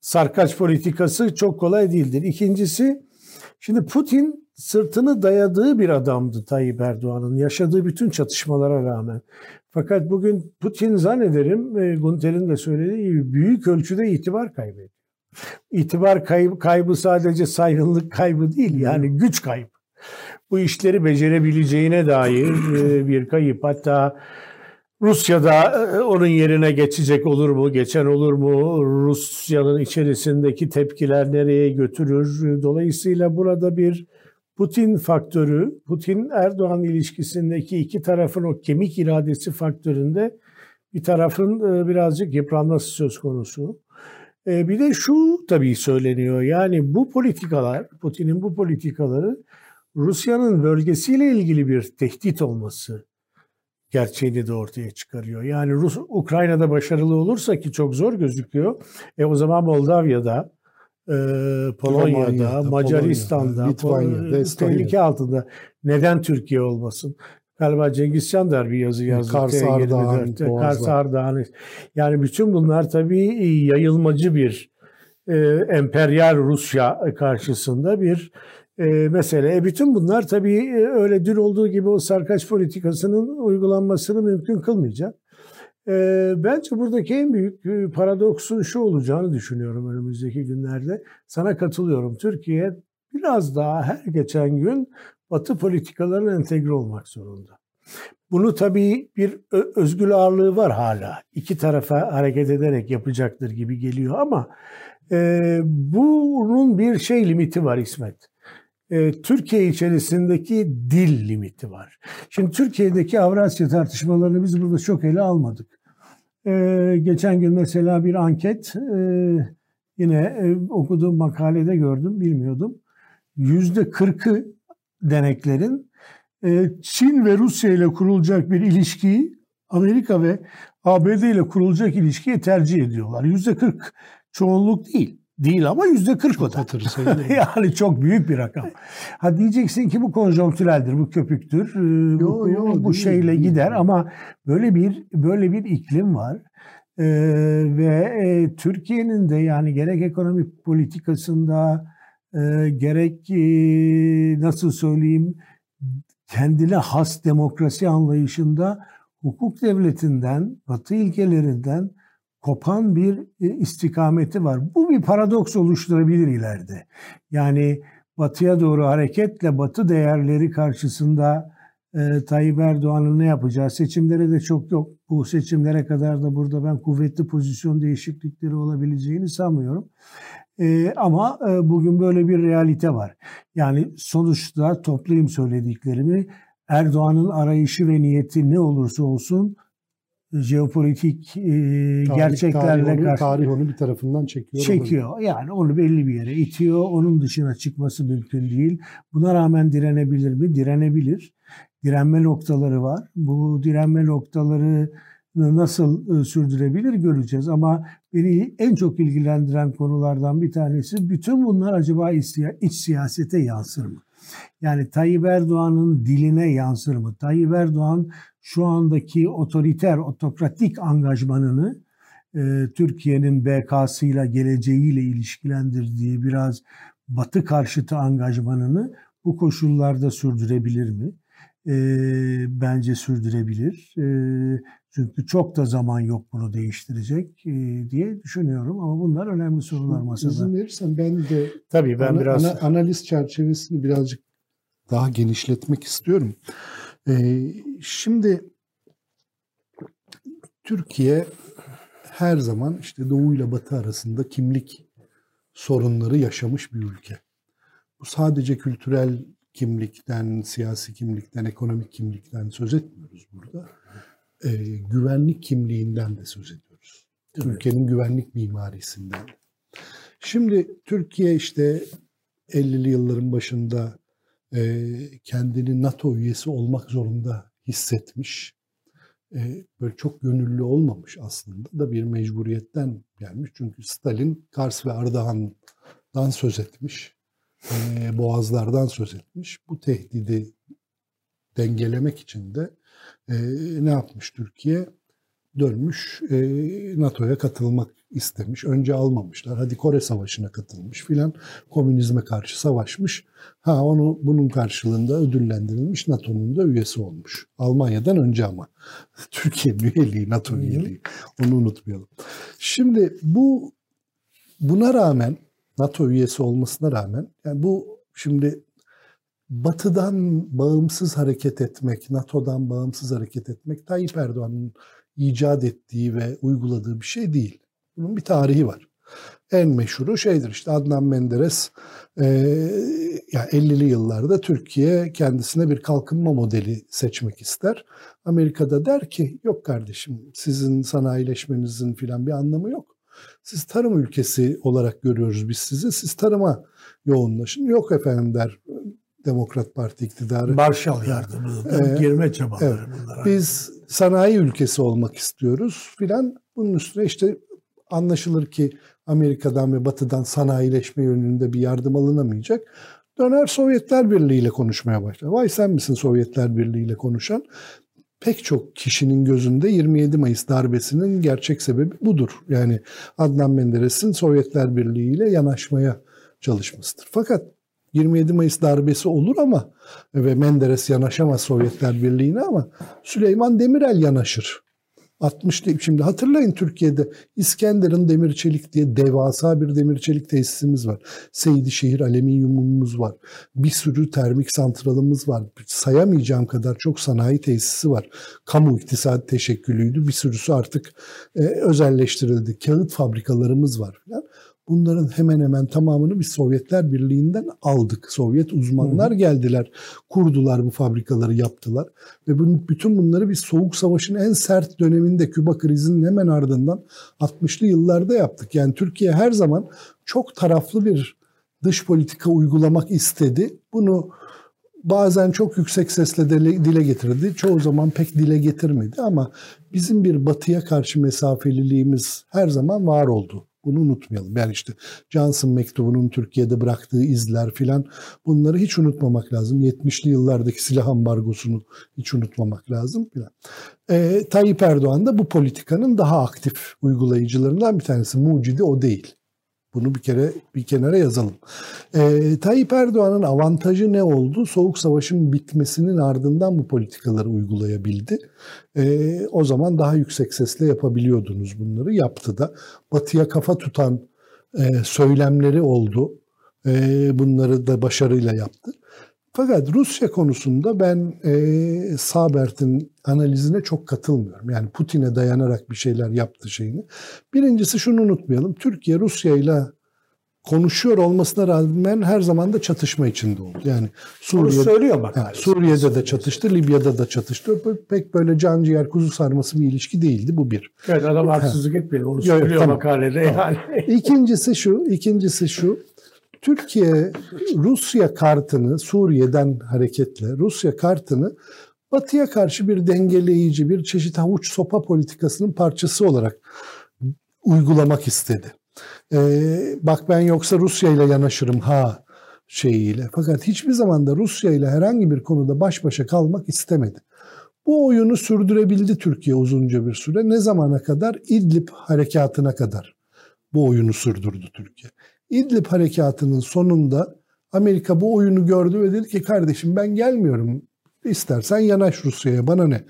sarkaç politikası çok kolay değildir. İkincisi, şimdi Putin sırtını dayadığı bir adamdı Tayyip Erdoğan'ın yaşadığı bütün çatışmalara rağmen. Fakat bugün Putin zannederim e, Gunter'in de söylediği gibi büyük ölçüde itibar kaybediyor. İtibar kaybı, kaybı sadece saygınlık kaybı değil yani güç kaybı. Bu işleri becerebileceğine dair e, bir kayıp. Hatta Rusya'da e, onun yerine geçecek olur mu, geçen olur mu? Rusya'nın içerisindeki tepkiler nereye götürür? Dolayısıyla burada bir Putin faktörü, Putin-Erdoğan ilişkisindeki iki tarafın o kemik iradesi faktöründe bir tarafın e, birazcık yıpranması söz konusu. E, bir de şu tabii söyleniyor yani bu politikalar, Putin'in bu politikaları Rusya'nın bölgesiyle ilgili bir tehdit olması gerçeğini de ortaya çıkarıyor. Yani Rus Ukrayna'da başarılı olursa ki çok zor gözüküyor. E o zaman Moldavya'da, e, Polonya'da, Romanya'da, Macaristan'da, Litvanya'da, e, tehlike altında. Neden Türkiye olmasın? Galiba Cengiz Çandar bir yazı yazdı. Kars Ardahan, Kars Ardahan. Yani bütün bunlar tabii yayılmacı bir e, emperyal Rusya karşısında bir e, mesele. E, bütün bunlar tabii e, öyle dün olduğu gibi o sarkaç politikasının uygulanmasını mümkün kılmayacak. E, bence buradaki en büyük e, paradoksun şu olacağını düşünüyorum önümüzdeki günlerde. Sana katılıyorum. Türkiye biraz daha her geçen gün Batı politikalarına entegre olmak zorunda. Bunu tabii bir özgül ağırlığı var hala. İki tarafa hareket ederek yapacaktır gibi geliyor ama e, bunun bir şey limiti var İsmet e, Türkiye içerisindeki dil limiti var. Şimdi Türkiye'deki Avrasya tartışmalarını biz burada çok ele almadık. E, geçen gün mesela bir anket e, yine e, okuduğum makalede gördüm, bilmiyordum. Yüzde kırkı deneklerin e, Çin ve Rusya ile kurulacak bir ilişkiyi Amerika ve ABD ile kurulacak ilişkiyi tercih ediyorlar. Yüzde kırk çoğunluk değil. Değil ama yüzde kırk o da. yani çok büyük bir rakam. Ha diyeceksin ki bu konjonktüreldir, bu köpüktür. Yo, bu, yo, bu değil, şeyle değil. gider ama böyle bir böyle bir iklim var. Ee, ve e, Türkiye'nin de yani gerek ekonomik politikasında e, gerek e, nasıl söyleyeyim kendine has demokrasi anlayışında hukuk devletinden, batı ilkelerinden kopan bir e, istikameti var. Bu bir paradoks oluşturabilir ileride. Yani batıya doğru hareketle batı değerleri karşısında e, Tayyip Erdoğan'ın ne yapacağı seçimlere de çok yok. Bu seçimlere kadar da burada ben kuvvetli pozisyon değişiklikleri olabileceğini sanmıyorum. E, ama e, bugün böyle bir realite var. Yani sonuçta toplayayım söylediklerimi Erdoğan'ın arayışı ve niyeti ne olursa olsun jeopolitik e, tarih, gerçeklerle tarih onu, tarih onu bir tarafından çekiyor. Çekiyor. Olabilir. Yani onu belli bir yere itiyor. Onun dışına çıkması mümkün değil. Buna rağmen direnebilir mi? Direnebilir. Direnme noktaları var. Bu direnme noktaları nasıl e, sürdürebilir göreceğiz. Ama beni en çok ilgilendiren konulardan bir tanesi bütün bunlar acaba iç siyasete yansır mı? Yani Tayyip Erdoğan'ın diline yansır mı? Tayyip Erdoğan şu andaki otoriter, otokratik angajmanını e, Türkiye'nin BK'sıyla, geleceğiyle ilişkilendirdiği biraz batı karşıtı angajmanını bu koşullarda sürdürebilir mi? E, bence sürdürebilir. E, çünkü çok da zaman yok bunu değiştirecek e, diye düşünüyorum. Ama bunlar önemli sorular masada. İzin verirsen ben de Tabii ben ana, biraz ana, analiz çerçevesini birazcık daha genişletmek istiyorum. Ee, şimdi Türkiye her zaman işte Doğu ile Batı arasında kimlik sorunları yaşamış bir ülke. Bu sadece kültürel kimlikten, siyasi kimlikten, ekonomik kimlikten söz etmiyoruz burada. Ee, güvenlik kimliğinden de söz ediyoruz. Evet. Ülkenin güvenlik mimarisinden. Şimdi Türkiye işte 50'li yılların başında e, kendini NATO üyesi olmak zorunda hissetmiş. e, böyle çok gönüllü olmamış aslında da bir mecburiyetten gelmiş. Çünkü Stalin Kars ve Ardahan'dan söz etmiş. E, boğazlardan söz etmiş. Bu tehdidi dengelemek için de e, ne yapmış Türkiye? Dönmüş e, NATO'ya katılmak istemiş. Önce almamışlar. Hadi Kore Savaşı'na katılmış filan. Komünizme karşı savaşmış. Ha onu bunun karşılığında ödüllendirilmiş. NATO'nun da üyesi olmuş. Almanya'dan önce ama. Türkiye üyeliği, NATO üyeliği. Onu unutmayalım. Şimdi bu buna rağmen NATO üyesi olmasına rağmen yani bu şimdi Batı'dan bağımsız hareket etmek, NATO'dan bağımsız hareket etmek Tayyip Erdoğan'ın icat ettiği ve uyguladığı bir şey değil. Bunun bir tarihi var. En meşhuru şeydir işte Adnan Menderes e, yani 50'li yıllarda Türkiye kendisine bir kalkınma modeli seçmek ister. Amerika'da der ki yok kardeşim sizin sanayileşmenizin filan bir anlamı yok. Siz tarım ülkesi olarak görüyoruz biz sizi. Siz tarıma yoğunlaşın. Yok efendim der Demokrat Parti iktidarı. Marshall yardımı, ee, girme çabaları evet, bunlar. Biz sanayi ülkesi olmak istiyoruz filan. Bunun üstüne işte anlaşılır ki Amerika'dan ve Batı'dan sanayileşme yönünde bir yardım alınamayacak. Döner Sovyetler Birliği ile konuşmaya başlar. Vay sen misin Sovyetler Birliği ile konuşan? Pek çok kişinin gözünde 27 Mayıs darbesinin gerçek sebebi budur. Yani Adnan Menderes'in Sovyetler Birliği ile yanaşmaya çalışmasıdır. Fakat 27 Mayıs darbesi olur ama ve Menderes yanaşamaz Sovyetler Birliği'ne ama Süleyman Demirel yanaşır. 60 şimdi hatırlayın Türkiye'de İskenderun Demir Çelik diye devasa bir demir çelik tesisimiz var. Seydişehir alüminyumumuz var. Bir sürü termik santralımız var. Sayamayacağım kadar çok sanayi tesisi var. Kamu iktisadi teşekkülüydü. Bir sürüsü artık e, özelleştirildi. Kağıt fabrikalarımız var falan. Bunların hemen hemen tamamını biz Sovyetler Birliği'nden aldık. Sovyet uzmanlar geldiler, kurdular bu fabrikaları, yaptılar. Ve bütün bunları biz Soğuk Savaş'ın en sert döneminde Küba krizinin hemen ardından 60'lı yıllarda yaptık. Yani Türkiye her zaman çok taraflı bir dış politika uygulamak istedi. Bunu bazen çok yüksek sesle dile getirdi. Çoğu zaman pek dile getirmedi ama bizim bir batıya karşı mesafeliliğimiz her zaman var oldu. Bunu unutmayalım. Yani işte Johnson mektubunun Türkiye'de bıraktığı izler filan bunları hiç unutmamak lazım. 70'li yıllardaki silah ambargosunu hiç unutmamak lazım filan. E, Tayyip Erdoğan da bu politikanın daha aktif uygulayıcılarından bir tanesi. Mucidi o değil. Bunu bir kere bir kenara yazalım. Ee, Tayyip Erdoğan'ın avantajı ne oldu? Soğuk Savaş'ın bitmesinin ardından bu politikaları uygulayabildi. Ee, o zaman daha yüksek sesle yapabiliyordunuz bunları. Yaptı da. Batı'ya kafa tutan e, söylemleri oldu. E, bunları da başarıyla yaptı. Fakat Rusya konusunda ben e, Sabert'in analizine çok katılmıyorum. Yani Putin'e dayanarak bir şeyler yaptı şeyini. Birincisi şunu unutmayalım. Türkiye Rusya ile konuşuyor olmasına rağmen her zaman da çatışma içinde oldu. Yani Suriye söylüyor bak. Yani Suriye'de de çatıştı, Libya'da da çatıştı. Pek böyle can ciğer kuzu sarması bir ilişki değildi bu bir. Evet adam haksızlık etmiyor. Onu söylüyor tamam. makalede yani. İkincisi şu, ikincisi şu. Türkiye Rusya kartını Suriye'den hareketle Rusya kartını Batı'ya karşı bir dengeleyici, bir çeşit havuç sopa politikasının parçası olarak uygulamak istedi. Ee, bak ben yoksa Rusya ile yanaşırım ha şeyiyle. Fakat hiçbir zaman da Rusya ile herhangi bir konuda baş başa kalmak istemedi. Bu oyunu sürdürebildi Türkiye uzunca bir süre. Ne zamana kadar? İdlib harekatına kadar bu oyunu sürdürdü Türkiye. İdlib harekatının sonunda Amerika bu oyunu gördü ve dedi ki kardeşim ben gelmiyorum. İstersen yanaş Rusya'ya bana ne?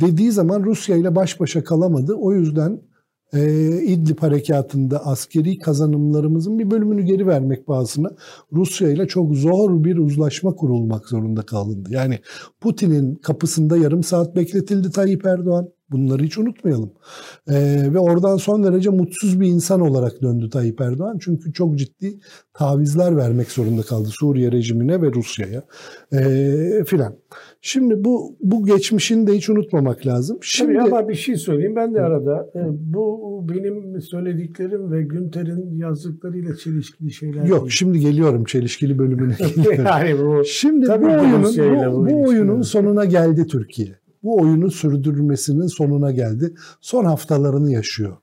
Dediği zaman Rusya ile baş başa kalamadı. O yüzden e, İdlib harekatında askeri kazanımlarımızın bir bölümünü geri vermek pahasına Rusya ile çok zor bir uzlaşma kurulmak zorunda kalındı. Yani Putin'in kapısında yarım saat bekletildi Tayyip Erdoğan. Bunları hiç unutmayalım. Ee, ve oradan son derece mutsuz bir insan olarak döndü Tayyip Erdoğan. Çünkü çok ciddi tavizler vermek zorunda kaldı Suriye rejimine ve Rusya'ya ee, filan. Şimdi bu bu geçmişini de hiç unutmamak lazım. Şimdi Tabii ama bir şey söyleyeyim ben de arada. E, bu benim söylediklerim ve Günter'in yazdıklarıyla çelişkili şeyler Yok değil. şimdi geliyorum çelişkili bölümüne. yani bu, şimdi bu oyunun bu, bu oyunun sonuna geldi Türkiye. Bu oyunu sürdürmesinin sonuna geldi. Son haftalarını yaşıyor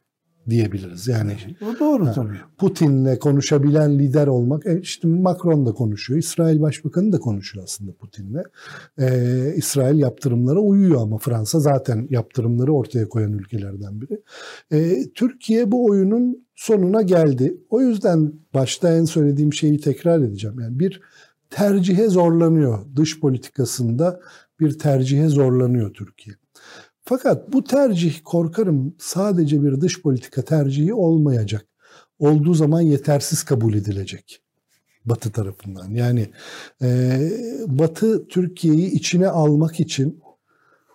diyebiliriz. Yani O doğru tabii. Putin'le konuşabilen lider olmak, e, işte Macron da konuşuyor, İsrail Başbakanı da konuşuyor aslında Putin'le. Ee, İsrail yaptırımlara uyuyor ama Fransa zaten yaptırımları ortaya koyan ülkelerden biri. Ee, Türkiye bu oyunun sonuna geldi. O yüzden başta en söylediğim şeyi tekrar edeceğim. Yani bir tercihe zorlanıyor dış politikasında bir tercihe zorlanıyor Türkiye. Fakat bu tercih korkarım sadece bir dış politika tercihi olmayacak. Olduğu zaman yetersiz kabul edilecek Batı tarafından. Yani e, Batı Türkiye'yi içine almak için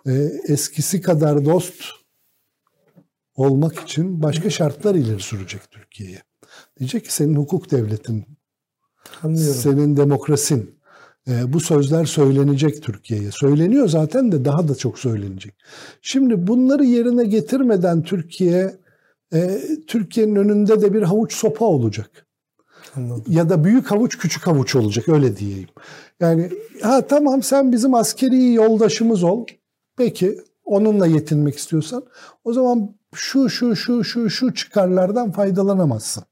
e, eskisi kadar dost olmak için başka şartlar ileri sürecek Türkiye'ye. Diyecek ki senin hukuk devletin, Anlıyorum. senin demokrasin, e, bu sözler söylenecek Türkiye'ye. Söyleniyor zaten de daha da çok söylenecek. Şimdi bunları yerine getirmeden Türkiye, e, Türkiye'nin önünde de bir havuç sopa olacak. Anladım. Ya da büyük havuç küçük havuç olacak öyle diyeyim. Yani ha tamam sen bizim askeri yoldaşımız ol. Peki onunla yetinmek istiyorsan o zaman şu şu şu şu şu çıkarlardan faydalanamazsın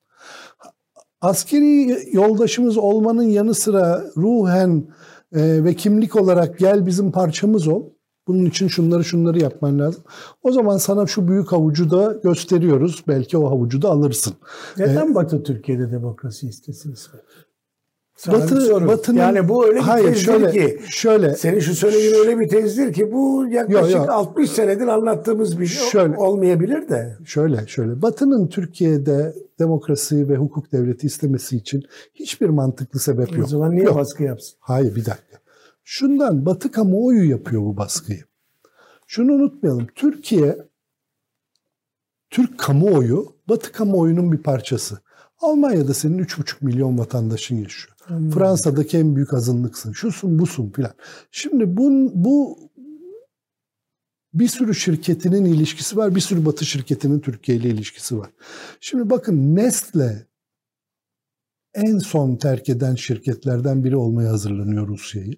askeri yoldaşımız olmanın yanı sıra ruhen e, ve kimlik olarak gel bizim parçamız ol. Bunun için şunları şunları yapman lazım. O zaman sana şu büyük havucu da gösteriyoruz. Belki o havucu da alırsın. Neden Batı Türkiye'de demokrasi istesin İsmail? Sana bir Batı. Batı'nın, yani bu öyle bir hayır, tezdir şöyle, ki. Şöyle, Senin şu söylediğin öyle bir tezdir ki bu yaklaşık Yo, yo. 60 senedir anlattığımız bir şey Şöyle. olmayabilir de. şöyle, şöyle. Batı'nın Türkiye'de demokrasi ve hukuk devleti istemesi için hiçbir mantıklı sebep O yok. zaman niye Yok. baskı yapsın? Hayır bir dakika. Şundan Batı kamuoyu yapıyor bu baskıyı. Şunu unutmayalım. Türkiye, Türk kamuoyu Batı kamuoyunun bir parçası. Almanya'da senin 3,5 milyon vatandaşın yaşıyor. Hmm. Fransa'daki en büyük azınlıksın. Şusun busun filan. Şimdi bu, bu bir sürü şirketinin ilişkisi var. Bir sürü Batı şirketinin Türkiye ile ilişkisi var. Şimdi bakın Nestle en son terk eden şirketlerden biri olmaya hazırlanıyor Rusya'yı.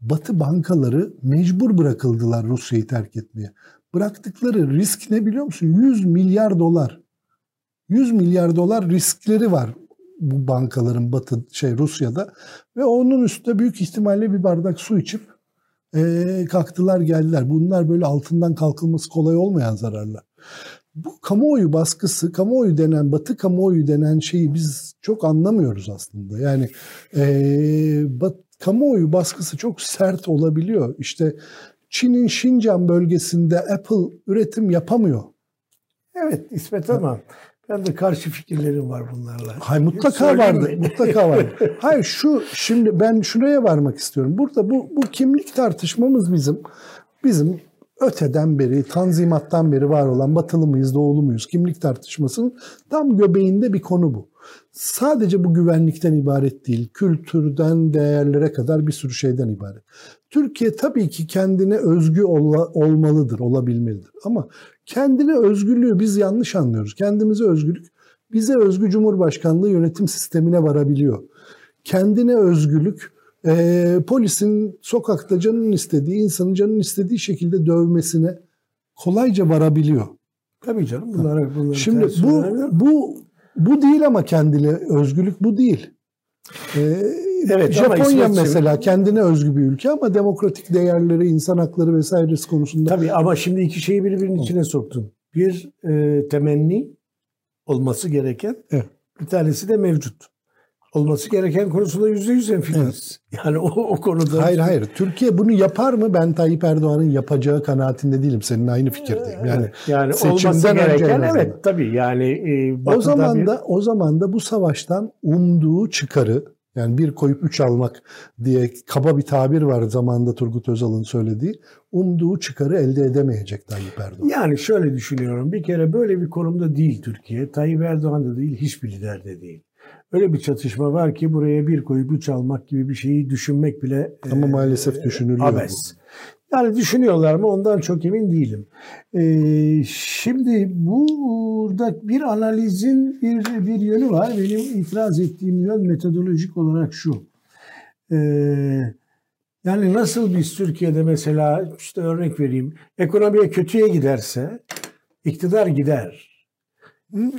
Batı bankaları mecbur bırakıldılar Rusya'yı terk etmeye. Bıraktıkları risk ne biliyor musun? 100 milyar dolar. 100 milyar dolar riskleri var bu bankaların Batı şey Rusya'da ve onun üstünde büyük ihtimalle bir bardak su içip eee, kalktılar geldiler. Bunlar böyle altından kalkılması kolay olmayan zararlar. Bu kamuoyu baskısı, kamuoyu denen, batı kamuoyu denen şeyi biz çok anlamıyoruz aslında. Yani eee bat, kamuoyu baskısı çok sert olabiliyor. İşte Çin'in Şincan bölgesinde Apple üretim yapamıyor. Evet İsmet ama ben de karşı fikirlerim var bunlarla. Hay mutlaka vardı. Mutlaka vardı. Hayır şu şimdi ben şuraya varmak istiyorum. Burada bu bu kimlik tartışmamız bizim bizim öteden beri, tanzimattan beri var olan batılı mıyız, doğulu muyuz kimlik tartışmasının tam göbeğinde bir konu bu. Sadece bu güvenlikten ibaret değil, kültürden değerlere kadar bir sürü şeyden ibaret. Türkiye tabii ki kendine özgü ola- olmalıdır, olabilmelidir. Ama kendine özgürlüğü biz yanlış anlıyoruz. Kendimize özgürlük bize özgü Cumhurbaşkanlığı yönetim sistemine varabiliyor. Kendine özgürlük e, polisin sokakta canının istediği, insanın canının istediği şekilde dövmesine kolayca varabiliyor. Tabii canım bunlara bunları Şimdi bu bu bu değil ama kendine özgürlük bu değil. Ee, Evet, Japonya mesela kendine özgü bir ülke ama demokratik değerleri, insan hakları vesairesi konusunda Tabii ama şimdi iki şeyi birbirinin içine soktun. Bir e, temenni olması gereken, Evet. bir tanesi de mevcut. Olması gereken konusunda yüzde yüz hemfikiriz. Yani o, o konuda. Hayır hayır. Türkiye bunu yapar mı? Ben Tayyip Erdoğan'ın yapacağı kanaatinde değilim. Senin aynı fikirdeyim. Yani yani olması gereken evet tabii yani e, o zaman da o zaman da bu savaştan umduğu çıkarı yani bir koyup üç almak diye kaba bir tabir var zamanında Turgut Özal'ın söylediği. Umduğu çıkarı elde edemeyecek Tayyip Erdoğan. Yani şöyle düşünüyorum. Bir kere böyle bir konumda değil Türkiye. Tayyip Erdoğan da değil, hiçbir lider de değil. Öyle bir çatışma var ki buraya bir koyup üç almak gibi bir şeyi düşünmek bile Ama e, maalesef düşünülüyor bu. Yani düşünüyorlar mı ondan çok emin değilim. Ee, şimdi burada bir analizin bir, bir yönü var. Benim itiraz ettiğim yön metodolojik olarak şu. Ee, Yani nasıl biz Türkiye'de mesela işte örnek vereyim ekonomiye kötüye giderse iktidar gider.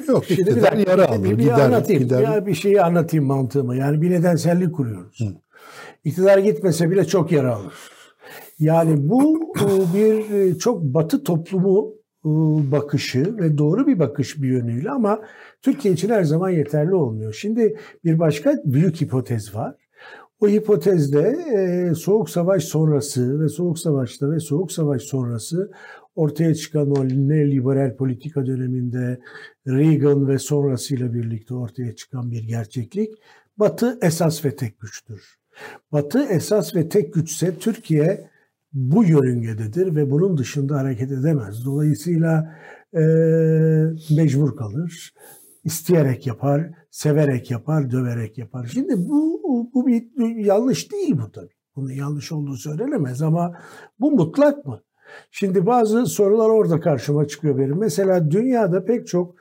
Yok Şimdi iktidar bir yara alır. Bir, bir gider, anlatayım. Gider. Ya bir şeyi anlatayım mantığımı. Yani bir nedensellik kuruyoruz. Hı. İktidar gitmese bile çok yara alır. Yani bu bir e, çok batı toplumu e, bakışı ve doğru bir bakış bir yönüyle ama Türkiye için her zaman yeterli olmuyor. Şimdi bir başka büyük hipotez var. O hipotezde e, Soğuk Savaş sonrası ve Soğuk Savaş'ta ve Soğuk Savaş sonrası ortaya çıkan o neoliberal politika döneminde Reagan ve sonrasıyla birlikte ortaya çıkan bir gerçeklik. Batı esas ve tek güçtür. Batı esas ve tek güçse Türkiye bu yörüngededir ve bunun dışında hareket edemez. Dolayısıyla e, mecbur kalır, isteyerek yapar, severek yapar, döverek yapar. Şimdi bu bu bir yanlış değil bu tabii. Bunun yanlış olduğu söylenemez ama bu mutlak mı? Şimdi bazı sorular orada karşıma çıkıyor benim. Mesela dünyada pek çok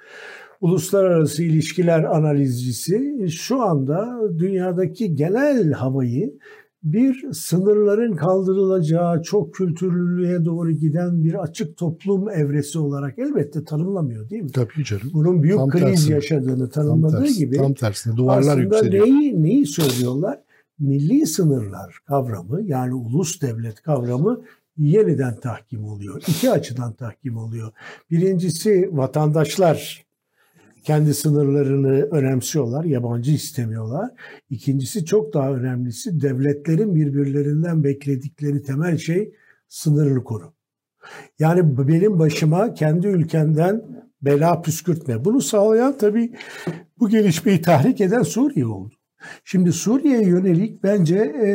uluslararası ilişkiler analizcisi şu anda dünyadaki genel havayı bir sınırların kaldırılacağı, çok kültürlülüğe doğru giden bir açık toplum evresi olarak elbette tanımlamıyor değil mi? Tabii canım. Bunun büyük tam kriz tersine. yaşadığını tanımladığı tam tersi, gibi tam tersine duvarlar aslında yükseliyor. Neyi, neyi söylüyorlar? Milli sınırlar kavramı yani ulus devlet kavramı yeniden tahkim oluyor. İki açıdan tahkim oluyor. Birincisi vatandaşlar kendi sınırlarını önemsiyorlar, yabancı istemiyorlar. İkincisi çok daha önemlisi devletlerin birbirlerinden bekledikleri temel şey sınırını koru. Yani benim başıma kendi ülkenden bela püskürtme. Bunu sağlayan tabii bu gelişmeyi tahrik eden Suriye oldu. Şimdi Suriye'ye yönelik bence e,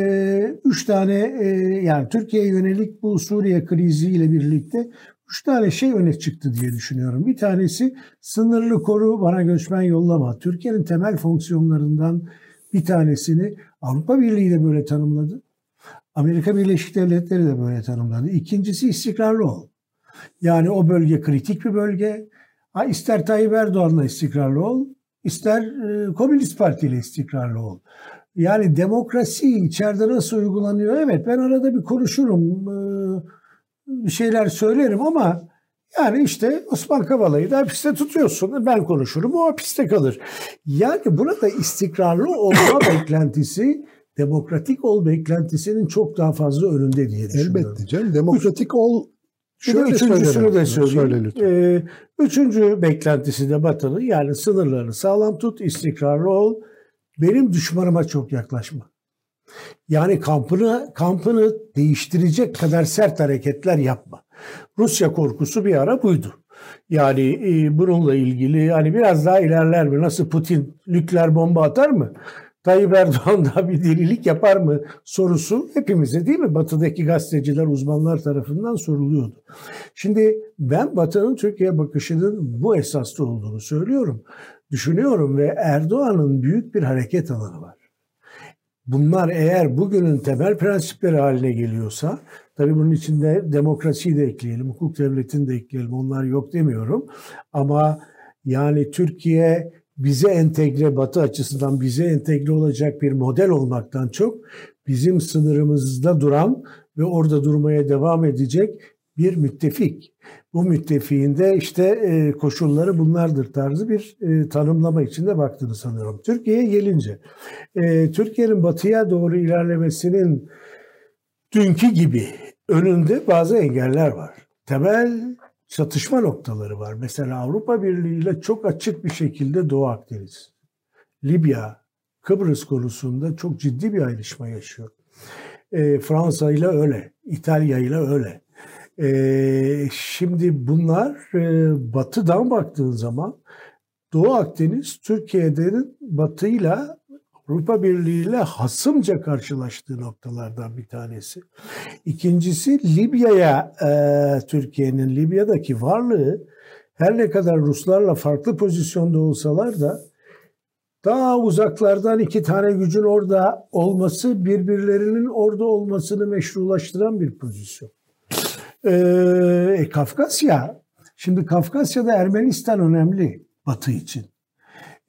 üç tane e, yani Türkiye'ye yönelik bu Suriye kriziyle birlikte üç tane şey öne çıktı diye düşünüyorum. Bir tanesi sınırlı koru bana göçmen yollama. Türkiye'nin temel fonksiyonlarından bir tanesini Avrupa Birliği de böyle tanımladı. Amerika Birleşik Devletleri de böyle tanımladı. İkincisi istikrarlı ol. Yani o bölge kritik bir bölge. Ha, ister Tayyip Erdoğan'la istikrarlı ol, ister e, Komünist Parti ile istikrarlı ol. Yani demokrasi içeride nasıl uygulanıyor? Evet ben arada bir konuşurum. E, bir şeyler söylerim ama yani işte Osman Kavala'yı da hapiste tutuyorsun. Ben konuşurum o hapiste kalır. Yani burada istikrarlı olma beklentisi demokratik ol beklentisinin çok daha fazla önünde diye düşünüyorum. Elbette canım. Demokratik ol Şöyle üçüncüsünü de söyleyeyim. Söyle ee, üçüncü beklentisi de Batı'nın yani sınırlarını sağlam tut, istikrarlı ol. Benim düşmanıma çok yaklaşma. Yani kampını kampını değiştirecek kadar sert hareketler yapma. Rusya korkusu bir ara buydu. Yani e, bununla ilgili hani biraz daha ilerler mi? Nasıl Putin nükleer bomba atar mı? Tayyip Erdoğan da bir delilik yapar mı sorusu hepimize değil mi? Batı'daki gazeteciler, uzmanlar tarafından soruluyordu. Şimdi ben Batı'nın Türkiye bakışının bu esaslı olduğunu söylüyorum. Düşünüyorum ve Erdoğan'ın büyük bir hareket alanı var. Bunlar eğer bugünün temel prensipleri haline geliyorsa, tabii bunun içinde demokrasiyi de ekleyelim, hukuk devletini de ekleyelim, onlar yok demiyorum. Ama yani Türkiye bize entegre, Batı açısından bize entegre olacak bir model olmaktan çok bizim sınırımızda duran ve orada durmaya devam edecek bir müttefik. Bu müttefiğin de işte e, koşulları bunlardır tarzı bir e, tanımlama içinde baktığını sanıyorum. Türkiye'ye gelince, e, Türkiye'nin batıya doğru ilerlemesinin dünkü gibi önünde bazı engeller var. Temel çatışma noktaları var. Mesela Avrupa Birliği ile çok açık bir şekilde Doğu Akdeniz, Libya, Kıbrıs konusunda çok ciddi bir ayrışma yaşıyor. E, Fransa ile öyle, İtalya ile öyle. E, şimdi bunlar e, batıdan baktığın zaman Doğu Akdeniz Türkiye'nin batıyla Avrupa Birliği ile hasımca karşılaştığı noktalardan bir tanesi. İkincisi Libya'ya e, Türkiye'nin Libya'daki varlığı her ne kadar Ruslarla farklı pozisyonda olsalar da daha uzaklardan iki tane gücün orada olması birbirlerinin orada olmasını meşrulaştıran bir pozisyon. Ee, Kafkasya, şimdi Kafkasya'da Ermenistan önemli Batı için.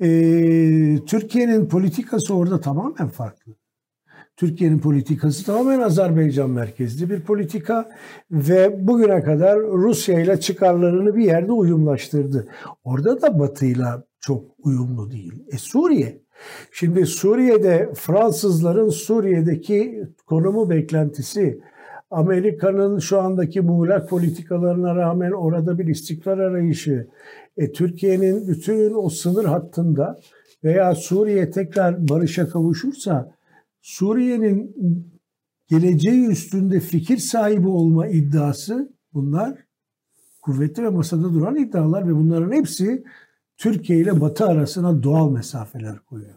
Ee, Türkiye'nin politikası orada tamamen farklı. Türkiye'nin politikası tamamen Azerbaycan merkezli bir politika ve bugüne kadar Rusya ile çıkarlarını bir yerde uyumlaştırdı. Orada da Batı ile çok uyumlu değil. E Suriye. Şimdi Suriye'de Fransızların Suriye'deki konumu beklentisi Amerika'nın şu andaki muğlak politikalarına rağmen orada bir istikrar arayışı, e, Türkiye'nin bütün o sınır hattında veya Suriye tekrar barışa kavuşursa Suriye'nin geleceği üstünde fikir sahibi olma iddiası bunlar kuvvetli ve masada duran iddialar ve bunların hepsi Türkiye ile Batı arasına doğal mesafeler koyuyor.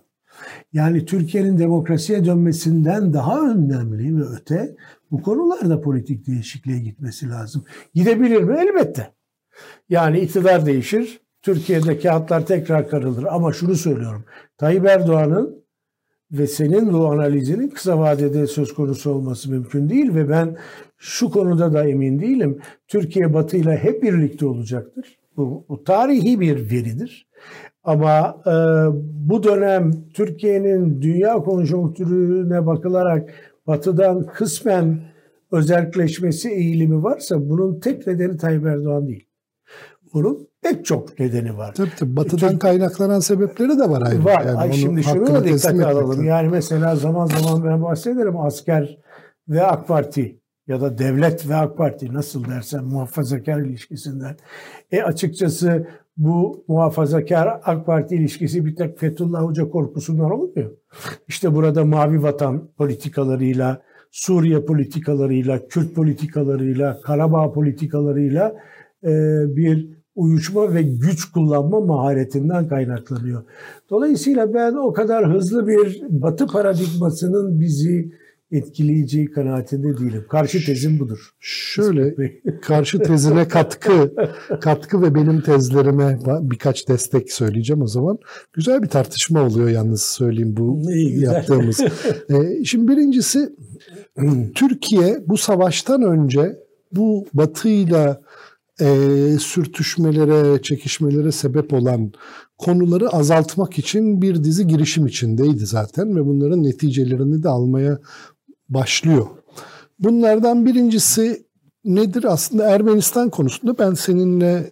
Yani Türkiye'nin demokrasiye dönmesinden daha önemli ve öte bu konularda politik değişikliğe gitmesi lazım. Gidebilir mi? Elbette. Yani iktidar değişir, Türkiye'de kağıtlar tekrar karılır. Ama şunu söylüyorum. Tayyip Erdoğan'ın ve senin bu analizinin kısa vadede söz konusu olması mümkün değil ve ben şu konuda da emin değilim. Türkiye Batı ile hep birlikte olacaktır. Bu, bu tarihi bir veridir. Ama e, bu dönem Türkiye'nin dünya konjonktürüne bakılarak Batı'dan kısmen özelleşmesi eğilimi varsa bunun tek nedeni Tayyip Erdoğan değil. Bunun pek çok nedeni var. Tabii tabii. Batı'dan Çünkü, kaynaklanan sebepleri de var ayrıca. Var. Yani Ay şimdi şunu da dikkate alalım. Yani mesela zaman zaman ben bahsederim asker ve AK Parti ya da devlet ve AK Parti nasıl dersen muhafazakar ilişkisinden. E açıkçası bu muhafazakar AK Parti ilişkisi bir tek Fethullah Hoca korkusundan olmuyor. İşte burada mavi vatan politikalarıyla, Suriye politikalarıyla, Kürt politikalarıyla, Karabağ politikalarıyla e, bir uyuşma ve güç kullanma maharetinden kaynaklanıyor. Dolayısıyla ben o kadar hızlı bir batı paradigmasının bizi etkileyeceği kanaatinde değilim. Karşı tezim budur. Şöyle karşı tezine katkı katkı ve benim tezlerime birkaç destek söyleyeceğim o zaman. Güzel bir tartışma oluyor yalnız söyleyeyim bu yaptığımız. ee, şimdi birincisi Türkiye bu savaştan önce bu batıyla e, sürtüşmelere, çekişmelere sebep olan konuları azaltmak için bir dizi girişim içindeydi zaten ve bunların neticelerini de almaya başlıyor. Bunlardan birincisi nedir? Aslında Ermenistan konusunda ben seninle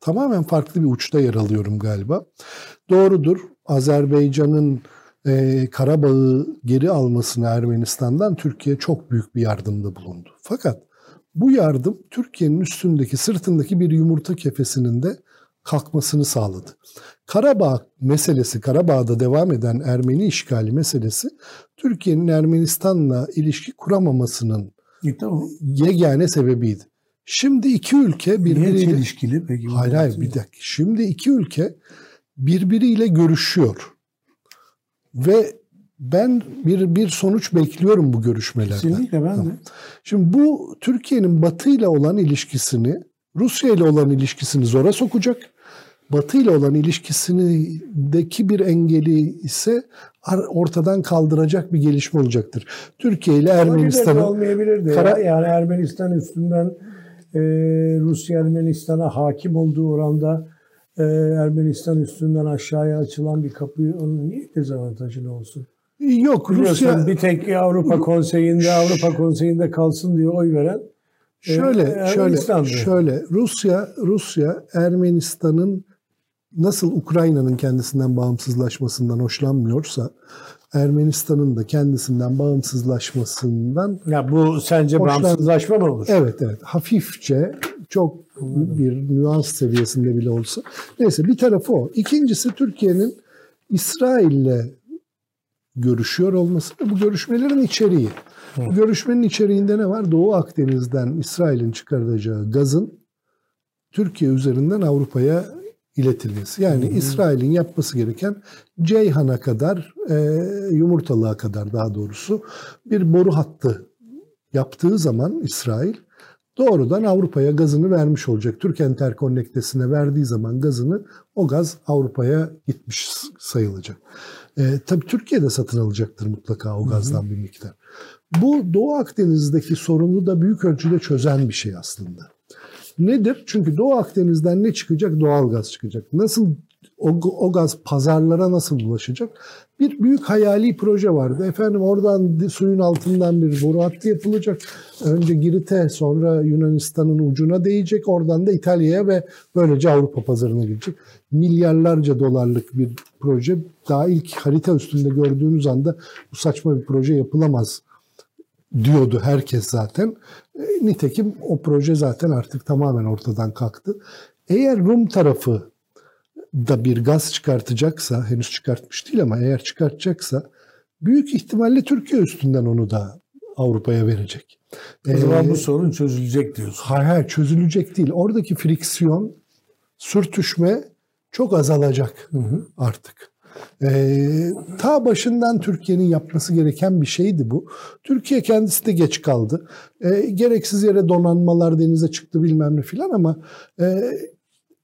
tamamen farklı bir uçta yer alıyorum galiba. Doğrudur. Azerbaycan'ın e, Karabağ'ı geri almasına Ermenistan'dan Türkiye çok büyük bir yardımda bulundu. Fakat bu yardım Türkiye'nin üstündeki, sırtındaki bir yumurta kefesinin de kalkmasını sağladı. Karabağ meselesi, Karabağ'da devam eden Ermeni işgali meselesi Türkiye'nin Ermenistan'la ilişki kuramamasının e, tamam. yegane sebebiydi. Şimdi iki ülke birbiriyle... Niye çelişkili peki? Hayır hayır bir dakika. Şimdi iki ülke birbiriyle görüşüyor. Ve ben bir bir sonuç bekliyorum bu görüşmelerden. Kesinlikle ben de. Şimdi bu Türkiye'nin Batı ile olan ilişkisini, Rusya ile olan ilişkisini zora sokacak. Batı ile olan ilişkisindeki bir engeli ise ortadan kaldıracak bir gelişme olacaktır. Türkiye ile Ermenistan'ı olmayabilir de kara... yani Ermenistan üstünden e, Rusya Ermenistan'a hakim olduğu oranda e, Ermenistan üstünden aşağıya açılan bir kapıyı onun niye dezavantajı olsun? Yok Rusya bir tek Avrupa Konseyi'nde Avrupa Konseyi'nde kalsın diye oy veren e, şöyle şöyle şöyle Rusya Rusya Ermenistan'ın nasıl Ukrayna'nın kendisinden bağımsızlaşmasından hoşlanmıyorsa Ermenistan'ın da kendisinden bağımsızlaşmasından ya bu sence hoşlan... bağımsızlaşma mı olur? Evet evet hafifçe çok bir nüans seviyesinde bile olsa. Neyse bir tarafı o. İkincisi Türkiye'nin İsrail'le görüşüyor olması ve bu görüşmelerin içeriği. Bu görüşmenin içeriğinde ne var? Doğu Akdeniz'den İsrail'in çıkaracağı gazın Türkiye üzerinden Avrupa'ya iletilmesi. Yani hmm. İsrail'in yapması gereken Ceyhan'a kadar, e, Yumurtalığa kadar daha doğrusu bir boru hattı yaptığı zaman İsrail doğrudan Avrupa'ya gazını vermiş olacak. Türk Enterconnect'esine verdiği zaman gazını o gaz Avrupa'ya gitmiş sayılacak. E, tabii Türkiye de satın alacaktır mutlaka o gazdan hı hı. bir miktar. Bu Doğu Akdeniz'deki sorunu da büyük ölçüde çözen bir şey aslında. Nedir? Çünkü Doğu Akdeniz'den ne çıkacak? Doğal gaz çıkacak. Nasıl o, o gaz pazarlara nasıl ulaşacak? Bir büyük hayali proje vardı. Efendim oradan suyun altından bir boru hattı yapılacak. Önce Girit'e sonra Yunanistan'ın ucuna değecek. Oradan da İtalya'ya ve böylece Avrupa pazarına gidecek. Milyarlarca dolarlık bir proje. Daha ilk harita üstünde gördüğünüz anda bu saçma bir proje yapılamaz diyordu herkes zaten. E, nitekim o proje zaten artık tamamen ortadan kalktı. Eğer Rum tarafı da bir gaz çıkartacaksa, henüz çıkartmış değil ama eğer çıkartacaksa büyük ihtimalle Türkiye üstünden onu da Avrupa'ya verecek. O zaman ee, bu sorun çözülecek diyorsun. Hayır, hayır çözülecek değil. Oradaki friksiyon, sürtüşme çok azalacak hı hı. artık. Ee, ta başından Türkiye'nin yapması gereken bir şeydi bu. Türkiye kendisi de geç kaldı. Ee, gereksiz yere donanmalar denize çıktı bilmem ne filan ama e,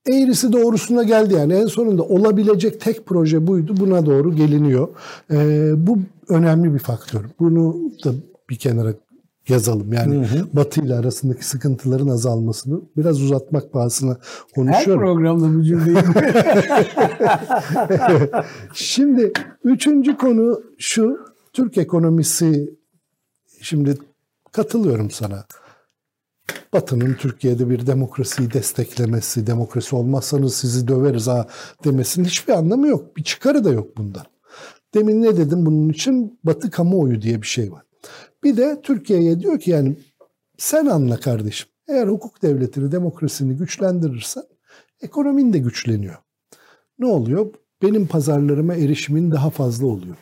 eğrisi doğrusuna geldi yani. En sonunda olabilecek tek proje buydu. Buna doğru geliniyor. Ee, bu önemli bir faktör. Bunu da bir kenara yazalım. Yani hı hı. Batı ile arasındaki sıkıntıların azalmasını biraz uzatmak pahasına konuşuyorum. Her programda bu cümleyi. Şimdi üçüncü konu şu. Türk ekonomisi şimdi katılıyorum sana. Batı'nın Türkiye'de bir demokrasiyi desteklemesi, demokrasi olmazsanız sizi döveriz ha demesinin hiçbir anlamı yok. Bir çıkarı da yok bundan. Demin ne dedim bunun için? Batı kamuoyu diye bir şey var. Bir de Türkiye'ye diyor ki yani sen anla kardeşim. Eğer hukuk devletini, demokrasini güçlendirirsen ekonomin de güçleniyor. Ne oluyor? Benim pazarlarıma erişimin daha fazla oluyor.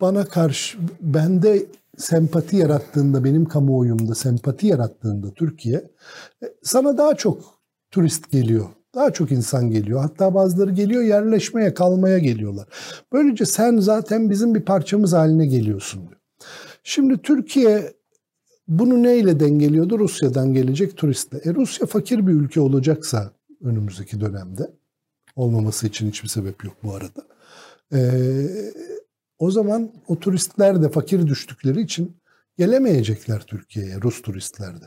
Bana karşı, bende sempati yarattığında, benim kamuoyumda sempati yarattığında Türkiye, e, sana daha çok turist geliyor. Daha çok insan geliyor. Hatta bazıları geliyor yerleşmeye, kalmaya geliyorlar. Böylece sen zaten bizim bir parçamız haline geliyorsun diyor. Şimdi Türkiye bunu neyle dengeliyordu? Rusya'dan gelecek turistle. E Rusya fakir bir ülke olacaksa önümüzdeki dönemde, olmaması için hiçbir sebep yok bu arada. Ee, o zaman o turistler de fakir düştükleri için gelemeyecekler Türkiye'ye, Rus turistler de.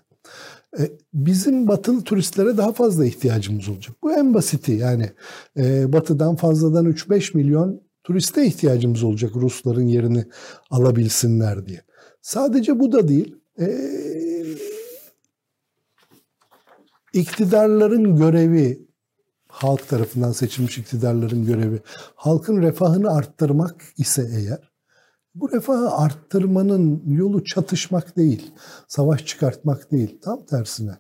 Ee, bizim batılı turistlere daha fazla ihtiyacımız olacak. Bu en basiti yani e, batıdan fazladan 3-5 milyon turiste ihtiyacımız olacak Rusların yerini alabilsinler diye. Sadece bu da değil. E, iktidarların görevi, halk tarafından seçilmiş iktidarların görevi, halkın refahını arttırmak ise eğer, bu refahı arttırmanın yolu çatışmak değil, savaş çıkartmak değil. Tam tersine.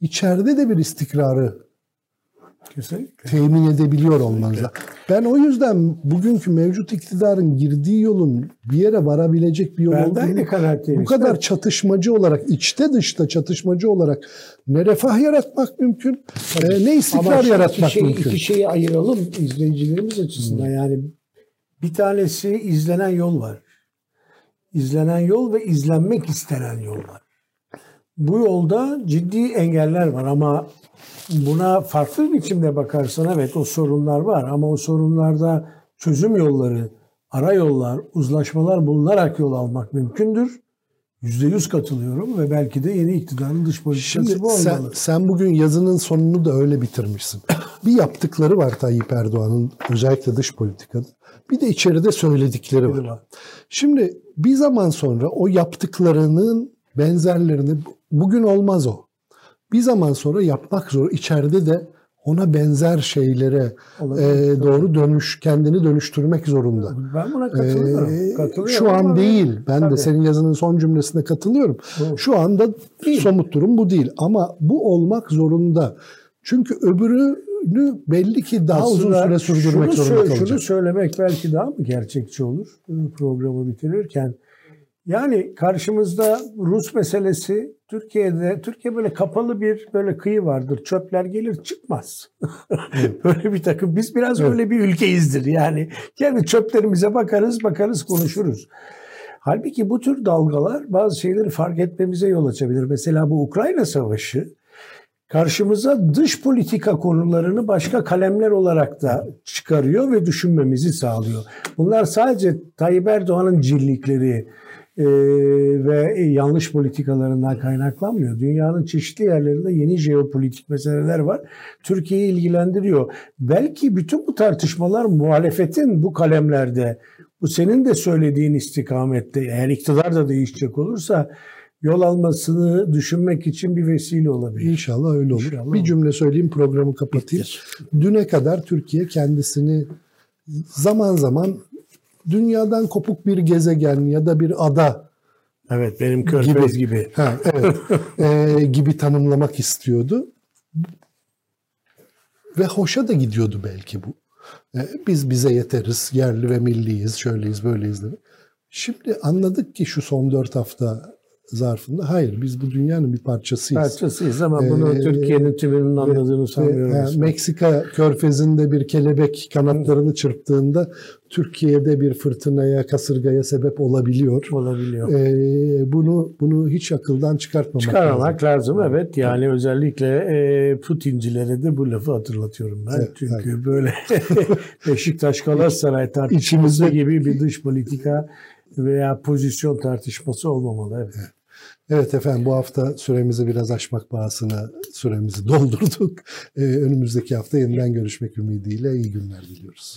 İçeride de bir istikrarı Kesinlikle. temin edebiliyor olmanız Ben o yüzden bugünkü mevcut iktidarın girdiği yolun bir yere varabilecek bir yol ben olduğunu bu kadar çatışmacı olarak, içte dışta çatışmacı olarak ne refah yaratmak mümkün, e, ne istikrar Ama yaratmak şey, mümkün. İki şeyi ayıralım izleyicilerimiz açısından. Hmm. Yani bir tanesi izlenen yol var. İzlenen yol ve izlenmek istenen yol var. Bu yolda ciddi engeller var ama buna farklı bir biçimde bakarsan evet o sorunlar var ama o sorunlarda çözüm yolları, ara yollar, uzlaşmalar bulunarak yol almak mümkündür. Yüzde yüz katılıyorum ve belki de yeni iktidarın dış politikası Şimdi bu olmalı. Sen, sen bugün yazının sonunu da öyle bitirmişsin. bir yaptıkları var Tayyip Erdoğan'ın özellikle dış politikada. Bir de içeride söyledikleri var. Şimdi bir zaman sonra o yaptıklarının benzerlerini bugün olmaz o bir zaman sonra yapmak zor. İçeride de ona benzer şeylere e, doğru dönüş, kendini dönüştürmek zorunda. Ben buna katılıyorum. Ee, katılıyorum şu an değil. Ben tabii. de senin yazının son cümlesine katılıyorum. Doğru. Şu anda değil. somut durum bu değil. Ama bu olmak zorunda. Çünkü öbürünü belli ki daha Aslında uzun süre sürdürmek şunu zorunda kalacak. Şunu söylemek belki daha mı gerçekçi olur programı bitirirken? Yani karşımızda Rus meselesi Türkiye'de Türkiye böyle kapalı bir böyle kıyı vardır. Çöpler gelir çıkmaz. böyle bir takım biz biraz evet. öyle bir ülkeyizdir. Yani kendi çöplerimize bakarız, bakarız, konuşuruz. Halbuki bu tür dalgalar bazı şeyleri fark etmemize yol açabilir. Mesela bu Ukrayna Savaşı karşımıza dış politika konularını başka kalemler olarak da çıkarıyor ve düşünmemizi sağlıyor. Bunlar sadece Tayyip Erdoğan'ın cillikleri, e, ve yanlış politikalarından kaynaklanmıyor. Dünyanın çeşitli yerlerinde yeni jeopolitik meseleler var. Türkiye'yi ilgilendiriyor. Belki bütün bu tartışmalar muhalefetin bu kalemlerde, bu senin de söylediğin istikamette eğer iktidar da değişecek olursa yol almasını düşünmek için bir vesile olabilir. İnşallah öyle olur. İnşallah bir cümle söyleyeyim programı kapatayım. Düne kadar Türkiye kendisini zaman zaman dünyadan kopuk bir gezegen ya da bir ada Evet benim körfez gibi. ha, evet, e, gibi tanımlamak istiyordu. Ve hoşa da gidiyordu belki bu. E, biz bize yeteriz, yerli ve milliyiz, şöyleyiz, böyleyiz. dedi. Şimdi anladık ki şu son dört hafta zarfında hayır biz bu dünyanın bir parçasıyız. Parçasıyız ama bunu Ee, Türkiye'nin tümünün anladığını Ve, sanmıyorum. e, Meksika körfezinde bir kelebek kanatlarını çırptığında Türkiye'de bir fırtınaya, kasırgaya sebep olabiliyor. olabiliyor. E, bunu bunu hiç akıldan çıkartmamak Çıkarmamak lazım. lazım. Evet yani özellikle e, Putincilere de bu lafı hatırlatıyorum ben. Evet, Çünkü böyle Beşiktaş Galatasaray tartışması İçimizde- gibi bir dış politika veya pozisyon tartışması olmamalı. Evet. Evet efendim bu hafta süremizi biraz aşmak pahasına süremizi doldurduk. E, önümüzdeki hafta yeniden görüşmek ümidiyle iyi günler diliyoruz.